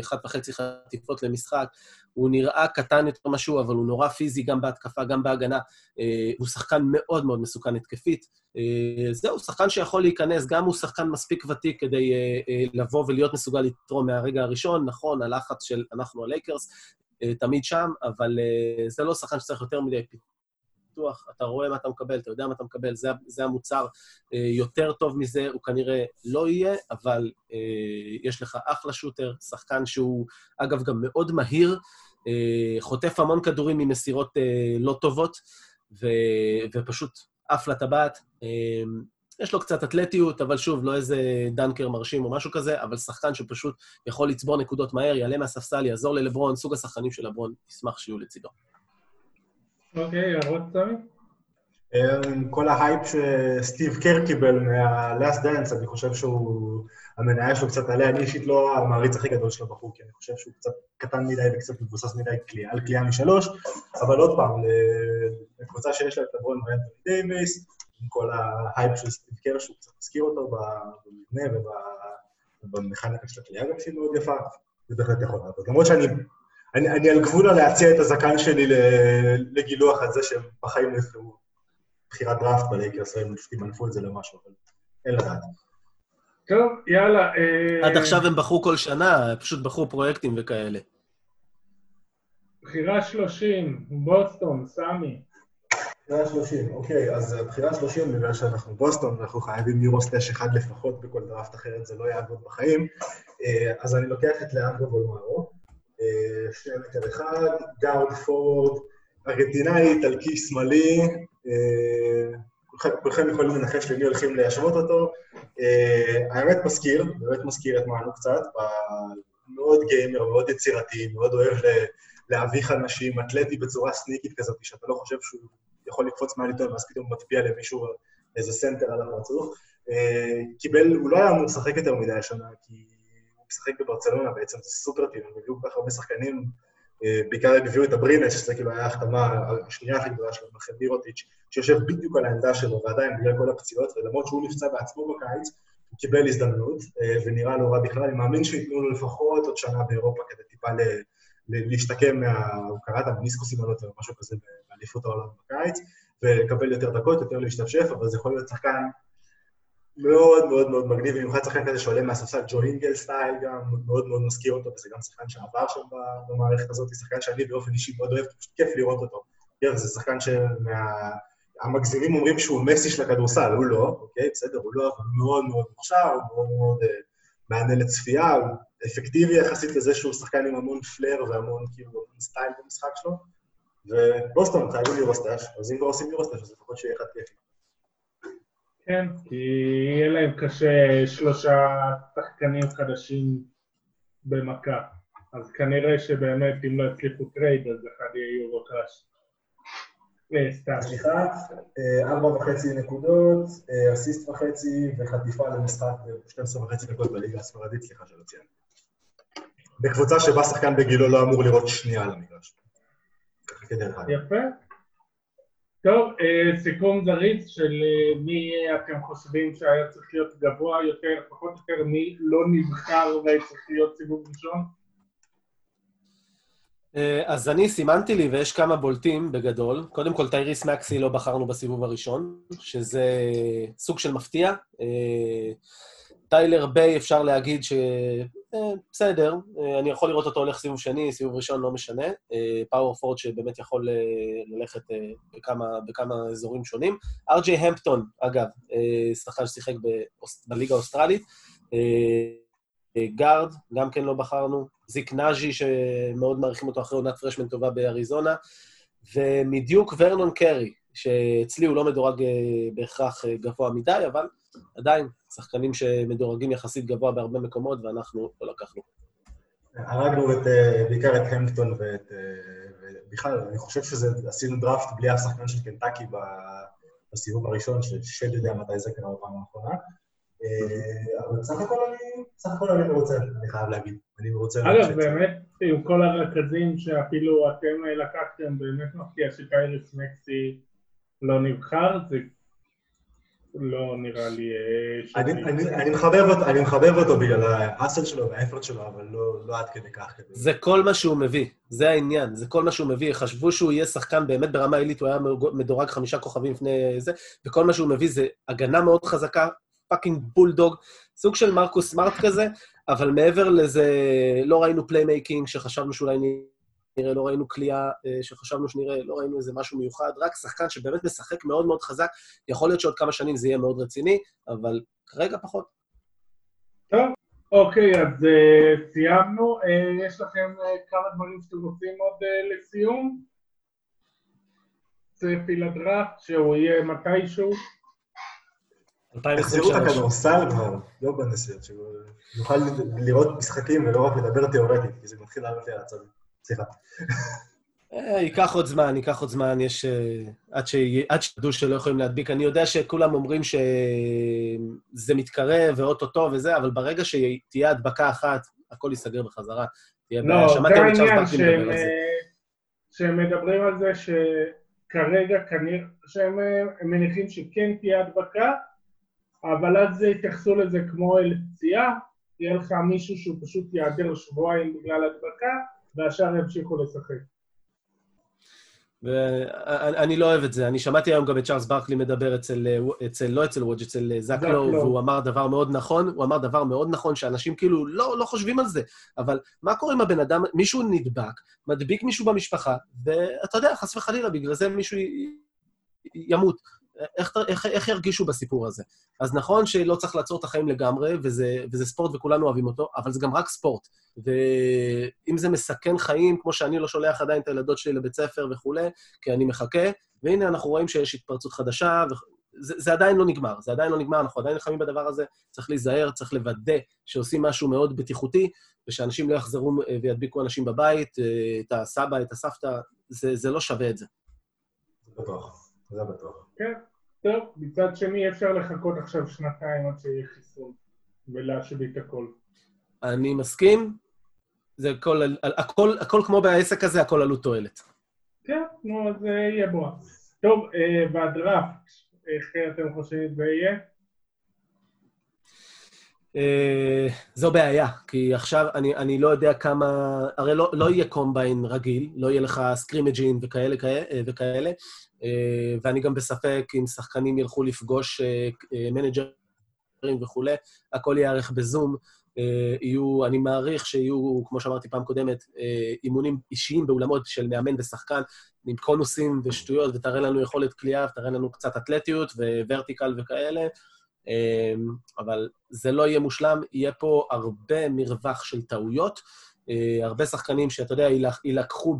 Speaker 3: אחת וחצי חטיפות למשחק. הוא נראה קטן יותר משהו, אבל הוא נורא פיזי גם בהתקפה, גם בהגנה. הוא שחקן מאוד מאוד מסוכן התקפית. זהו, שחקן שיכול להיכנס, גם הוא שחקן מספיק ותיק כדי לבוא ולהיות מסוגל לתרום מהרגע הראשון. נכון, הלחץ של אנחנו הלייקרס, תמיד שם, אבל זה לא שחקן שצריך יותר מדי פתוח, אתה רואה מה אתה מקבל, אתה יודע מה אתה מקבל, זה, זה המוצר אה, יותר טוב מזה, הוא כנראה לא יהיה, אבל אה, יש לך אחלה שוטר, שחקן שהוא, אגב, גם מאוד מהיר, אה, חוטף המון כדורים ממסירות לא טובות, ו, ופשוט עף לטבעת. יש לו קצת אתלטיות, אבל שוב, לא איזה דנקר מרשים או משהו כזה, אבל שחקן שפשוט יכול לצבור נקודות מהר, יעלה מהספסל, יעזור ללברון, סוג השחקנים של לברון, ישמח שיהיו לצידו.
Speaker 1: אוקיי, הערות סמי?
Speaker 2: כל ההייפ שסטיב קר קיבל מה-Last Dance, אני חושב שהוא, המניה שלו קצת עליה, אני אישית לא המעריץ הכי גדול של הבחור, כי אני חושב שהוא קצת קטן מדי וקצת מבוסס מדי על קליעה משלוש, אבל עוד פעם, לקבוצה שיש לה את לברון ואנטוני דייוויס, עם כל ההייפ של סטיב קר, שהוא קצת מזכיר אותו במבנה ובמכניקה של הקליעה גם שהיא מאוד יפה, זה בהחלט יכול לעבוד. למרות שאני אני, אני על גבול להציע את הזקן שלי לגילוח על זה שהם בחיים לא יבחרו בחירת דראפט בלייקרס, הם ימנפו את זה למשהו, אבל אין לדעת.
Speaker 1: טוב, יאללה. אה,
Speaker 3: עד עכשיו הם בחרו כל שנה, פשוט בחרו פרויקטים וכאלה.
Speaker 1: בחירה 30, בוסטון, סמי.
Speaker 2: בחירה 30, אוקיי, אז בחירה 30, בגלל שאנחנו בוסטון, אנחנו חייבים ל Euro stash אחד לפחות בכל דראפט אחרת, זה לא יעבוד בחיים, אה, אז אני לוקח את לאנדרו בולמרו. שני מטר אחד, guard forward, ארגנטינאי, איטלקי, שמאלי, אה, כולכם יכולים לנחש למי הולכים להשוות אותו. אה, האמת מזכיר, באמת מזכיר את מאנו קצת, מאוד גיימר, מאוד יצירתי, מאוד אוהב להביך אנשים, אתלטי בצורה סניקית כזאת, שאתה לא חושב שהוא יכול לקפוץ מעל עיתון, ואז פתאום מטביע למישהו איזה סנטר על הפרצוף. אה, קיבל, הוא לא היה אמור לשחק יותר מדי השנה, כי משחק בברצלונה בעצם, זה סופר טים, הם הביאו כל כך הרבה שחקנים בעיקר הם הביאו את הברינס, שזה כאילו היה ההחתמה השנייה הכי גדולה שלו, אחרי מירוטיץ', שיושב בדיוק על העמדה שלו, ועדיין בגלל כל הפציעות, ולמרות שהוא נפצע בעצמו בקיץ, הוא קיבל הזדמנות, ונראה לא רע בכלל. אני מאמין שייתנו לו לפחות עוד שנה באירופה כדי טיפה להשתקם מה... הוא קרא את המניסקוסים או משהו כזה באליפות העולם בקיץ, ולקבל יותר דקות, יותר להשתפשף, אבל זה יכול להיות שחקן מאוד מאוד מאוד מגניב, במיוחד שחקן כזה שעולה מהספסל, ג'ו אינגל סטייל גם, מאוד מאוד מזכיר אותו, וזה גם שחקן שעבר שם במערכת הזאת, שחקן שאני באופן אישי מאוד אוהב, פשוט כיף לראות אותו. כן, זה שחקן שהמגזימים אומרים שהוא מסי של הכדורסל, הוא לא, אוקיי, בסדר, הוא לא, אבל מאוד מאוד מוכשר, הוא מאוד מאוד אה, מענה לצפייה, הוא אפקטיבי יחסית לזה שהוא שחקן עם המון פלר והמון כאילו סטייל במשחק שלו, ובוסטון חייבים ל Euro stash, אז אם כבר עושים ל Euro stash, אז לפחות שיהיה אחד כיפי.
Speaker 1: כן, כי יהיה להם קשה שלושה שחקנים חדשים במכה. אז כנראה שבאמת, אם לא יצליחו טרייד, אז אחד יהיה יורו קראש.
Speaker 2: אה. סליחה, אה, ארבע וחצי נקודות, אה, אסיסט וחצי וחטיפה למשחק ב-12 וחצי דקות בליגה הספרדית, סליחה שלא ציין. בקבוצה שבה שחקן בגילו לא אמור לראות שנייה על המגרש.
Speaker 1: יפה. טוב, אה, סיכום זריז של אה, מי אתם חושבים שהיה צריך להיות גבוה יותר, פחות או יותר, מי לא נבחר והיה צריך להיות סיבוב ראשון?
Speaker 3: אה, אז אני סימנתי לי, ויש כמה בולטים בגדול. קודם כל, טייריס מקסי לא בחרנו בסיבוב הראשון, שזה סוג של מפתיע. טיילר ביי, אפשר להגיד ש... אה, בסדר, אה, אני יכול לראות אותו הולך סיבוב שני, סיבוב ראשון, לא משנה. power forward שבאמת יכול אה, ללכת בכמה, בכמה אזורים שונים. אר ג'יי המפטון, אגב, שחקן ששיחק בליגה האוסטרלית. גארד, גם כן לא בחרנו. זיק נאג'י, שמאוד מעריכים אותו אחרי עונת freshman טובה באריזונה. ומדיוק ורנון קרי, שאצלי הוא לא מדורג בהכרח גבוה מדי, אבל עדיין, שחקנים שמדורגים יחסית גבוה בהרבה מקומות, ואנחנו לא לקחנו.
Speaker 2: הרגנו את, אה, בעיקר את המפטון ואת... אה, בכלל, אני חושב שזה, עשינו דראפט בלי אף שחקן של קנטקי בסיבוב הראשון, ששד יודע מתי זה קרה בפעם האחרונה. אה, אבל סך הכל אני, סך הכל אני מרוצה, אני חייב להגיד. אני מרוצה...
Speaker 1: אגב, באמת, עם כל הרכזים שאפילו אתם לקחתם, באמת מפתיע שקייריס מקסי לא נבחר, זה לא נראה לי...
Speaker 2: אה, אני מחבב אותו בגלל ה hustle שלו וה effort שלו, אבל לא, לא עד כדי כך.
Speaker 3: זה כל מה שהוא מביא, זה העניין, זה כל מה שהוא מביא. חשבו שהוא יהיה שחקן באמת ברמה עילית, הוא היה מדורג חמישה כוכבים לפני זה, וכל מה שהוא מביא זה הגנה מאוד חזקה, fucking בולדוג, סוג של מרקוס סמארט כזה, אבל מעבר לזה, לא ראינו playmaking שחשבנו שאולי נראה, לא ראינו כליאה אה, שחשבנו שנראה, לא ראינו איזה משהו מיוחד, רק שחקן שבאמת משחק מאוד מאוד חזק. יכול להיות שעוד כמה שנים זה יהיה מאוד רציני, אבל כרגע פחות.
Speaker 1: טוב, אוקיי, אז uh, סיימנו. Uh, יש לכם uh, כמה דברים שאתם רוצים עוד uh, לסיום? צפי לדראפט, שהוא יהיה מתישהו.
Speaker 2: תחזירו את הכדורסל כבר, לא בנסיעות, שהוא יוכל לראות משחקים ולא רק לדבר תיאורטית, כי זה מתחיל לעלות לי על העצבים. סליחה.
Speaker 3: אה, ייקח עוד זמן, ייקח עוד זמן, יש... אה, עד שידעו שלא יכולים להדביק. אני יודע שכולם אומרים שזה מתקרב ואו-טו-טו וזה, אבל ברגע שתהיה הדבקה אחת, הכל ייסגר בחזרה.
Speaker 1: לא, זה העניין שהם מדברים על זה שכרגע כנראה, שהם מניחים שכן תהיה הדבקה, אבל אז יתייחסו לזה כמו אל פציעה, יהיה לך מישהו שהוא פשוט ייעדר שבועיים בגלל הדבקה, והשאר ימשיכו לשחק.
Speaker 3: ואני לא אוהב את זה. אני שמעתי היום גם את צ'ארלס ברקלי מדבר אצל, אצל לא אצל וודג', אצל זקלו, והוא אמר דבר מאוד נכון, הוא אמר דבר מאוד נכון, שאנשים כאילו לא, לא חושבים על זה. אבל מה קורה אם הבן אדם, מישהו נדבק, מדביק מישהו במשפחה, ואתה יודע, חס וחלילה, בגלל זה מישהו ימות. איך, איך, איך ירגישו בסיפור הזה? אז נכון שלא צריך לעצור את החיים לגמרי, וזה, וזה ספורט וכולנו אוהבים אותו, אבל זה גם רק ספורט. ואם זה מסכן חיים, כמו שאני לא שולח עדיין את הילדות שלי לבית ספר וכולי, כי אני מחכה, והנה אנחנו רואים שיש התפרצות חדשה, וזה זה עדיין לא נגמר, זה עדיין לא נגמר, אנחנו עדיין נלחמים בדבר הזה, צריך להיזהר, צריך לוודא שעושים משהו מאוד בטיחוטי, ושאנשים לא יחזרו וידביקו אנשים בבית, את הסבא, את הסבתא, זה, זה לא שווה את זה.
Speaker 2: בטוח, זה בטוח.
Speaker 1: כן. טוב, מצד שני אפשר לחכות עכשיו שנתיים עד שיהיה חיסון ולהשבית הכל.
Speaker 3: אני מסכים, זה הכל, הכל, הכל כמו בעסק הזה, הכל עלות תועלת.
Speaker 1: כן, נו, אז יהיה בו. טוב, והדראפט, איך אתם חושבים זה יהיה?
Speaker 3: Uh, זו בעיה, כי עכשיו אני, אני לא יודע כמה... הרי לא, לא יהיה קומביין רגיל, לא יהיה לך סקרימג'ים וכאלה, וכאלה uh, ואני גם בספק אם שחקנים ילכו לפגוש מנג'רים וכולי, הכל ייערך בזום. יהיו, אני מעריך שיהיו, כמו שאמרתי פעם קודמת, אימונים אישיים באולמות של מאמן ושחקן, עם קונוסים ושטויות, ותראה לנו יכולת כליאה, ותראה לנו קצת אתלטיות וורטיקל וכאלה. אמ, אבל זה לא יהיה מושלם, יהיה פה הרבה מרווח של טעויות. אה, הרבה שחקנים שאתה יודע, יילקחו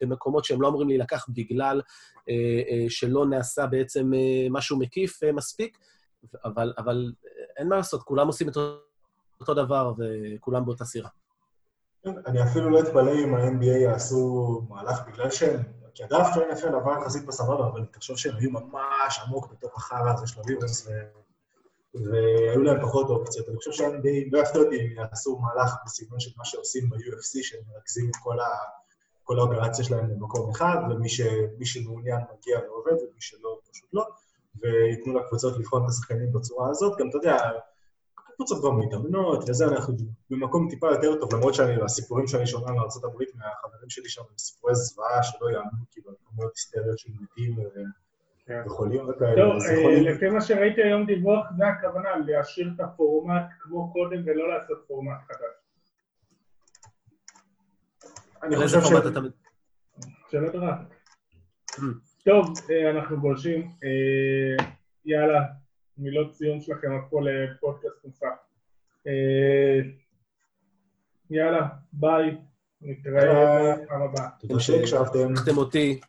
Speaker 3: במקומות שהם לא אמורים להילקח בגלל אה, אה, שלא נעשה בעצם משהו מקיף מספיק, אבל, אבל אין מה לעשות, כולם עושים את אותו דבר וכולם באותה סירה.
Speaker 2: אני אפילו לא אתפלא אם ה-NBA יעשו מהלך בגלל שהם... כי הדף של NFL עבר יחסית בסבבה, אבל תחשוב שהם היו ממש עמוק בתוך החרא הזה של הווירוס, והיו להם פחות אופציות. אני חושב שהם די, לא יפתיע אותי אם יעשו מהלך בסגנון של מה שעושים ב-UFC, שהם מרכזים את כל, ה, כל האופרציה שלהם במקום אחד, ומי ש, שמעוניין מגיע ועובד, ומי שלא, פשוט לא, וייתנו לקבוצות לבחון את השחקנים בצורה הזאת. גם, אתה יודע, קבוצות כבר מתאמנות, וזה, אנחנו במקום טיפה יותר טוב, למרות שאני, הסיפורים שאני שומע מארה"ב, מהחברים שלי שם, הם סיפורי זוועה שלא יאמנו, כאילו, כמויות היסטריות של מתים, כן. יכולים וכאלה.
Speaker 1: טוב, אה, לפי מה שראיתי היום דיווח, זה הכוונה, להשאיר את הפורמט כמו קודם ולא לעשות פורמט חדש.
Speaker 3: אני חושב ש...
Speaker 1: שאלה טובה. Mm. טוב, אה, אנחנו גולשים. אה, יאללה, מילות ציון שלכם פה לפודקאסט נוסף. יאללה, ביי. נתראה בפעם הבאה.
Speaker 3: תודה שהקשבתם. אותי.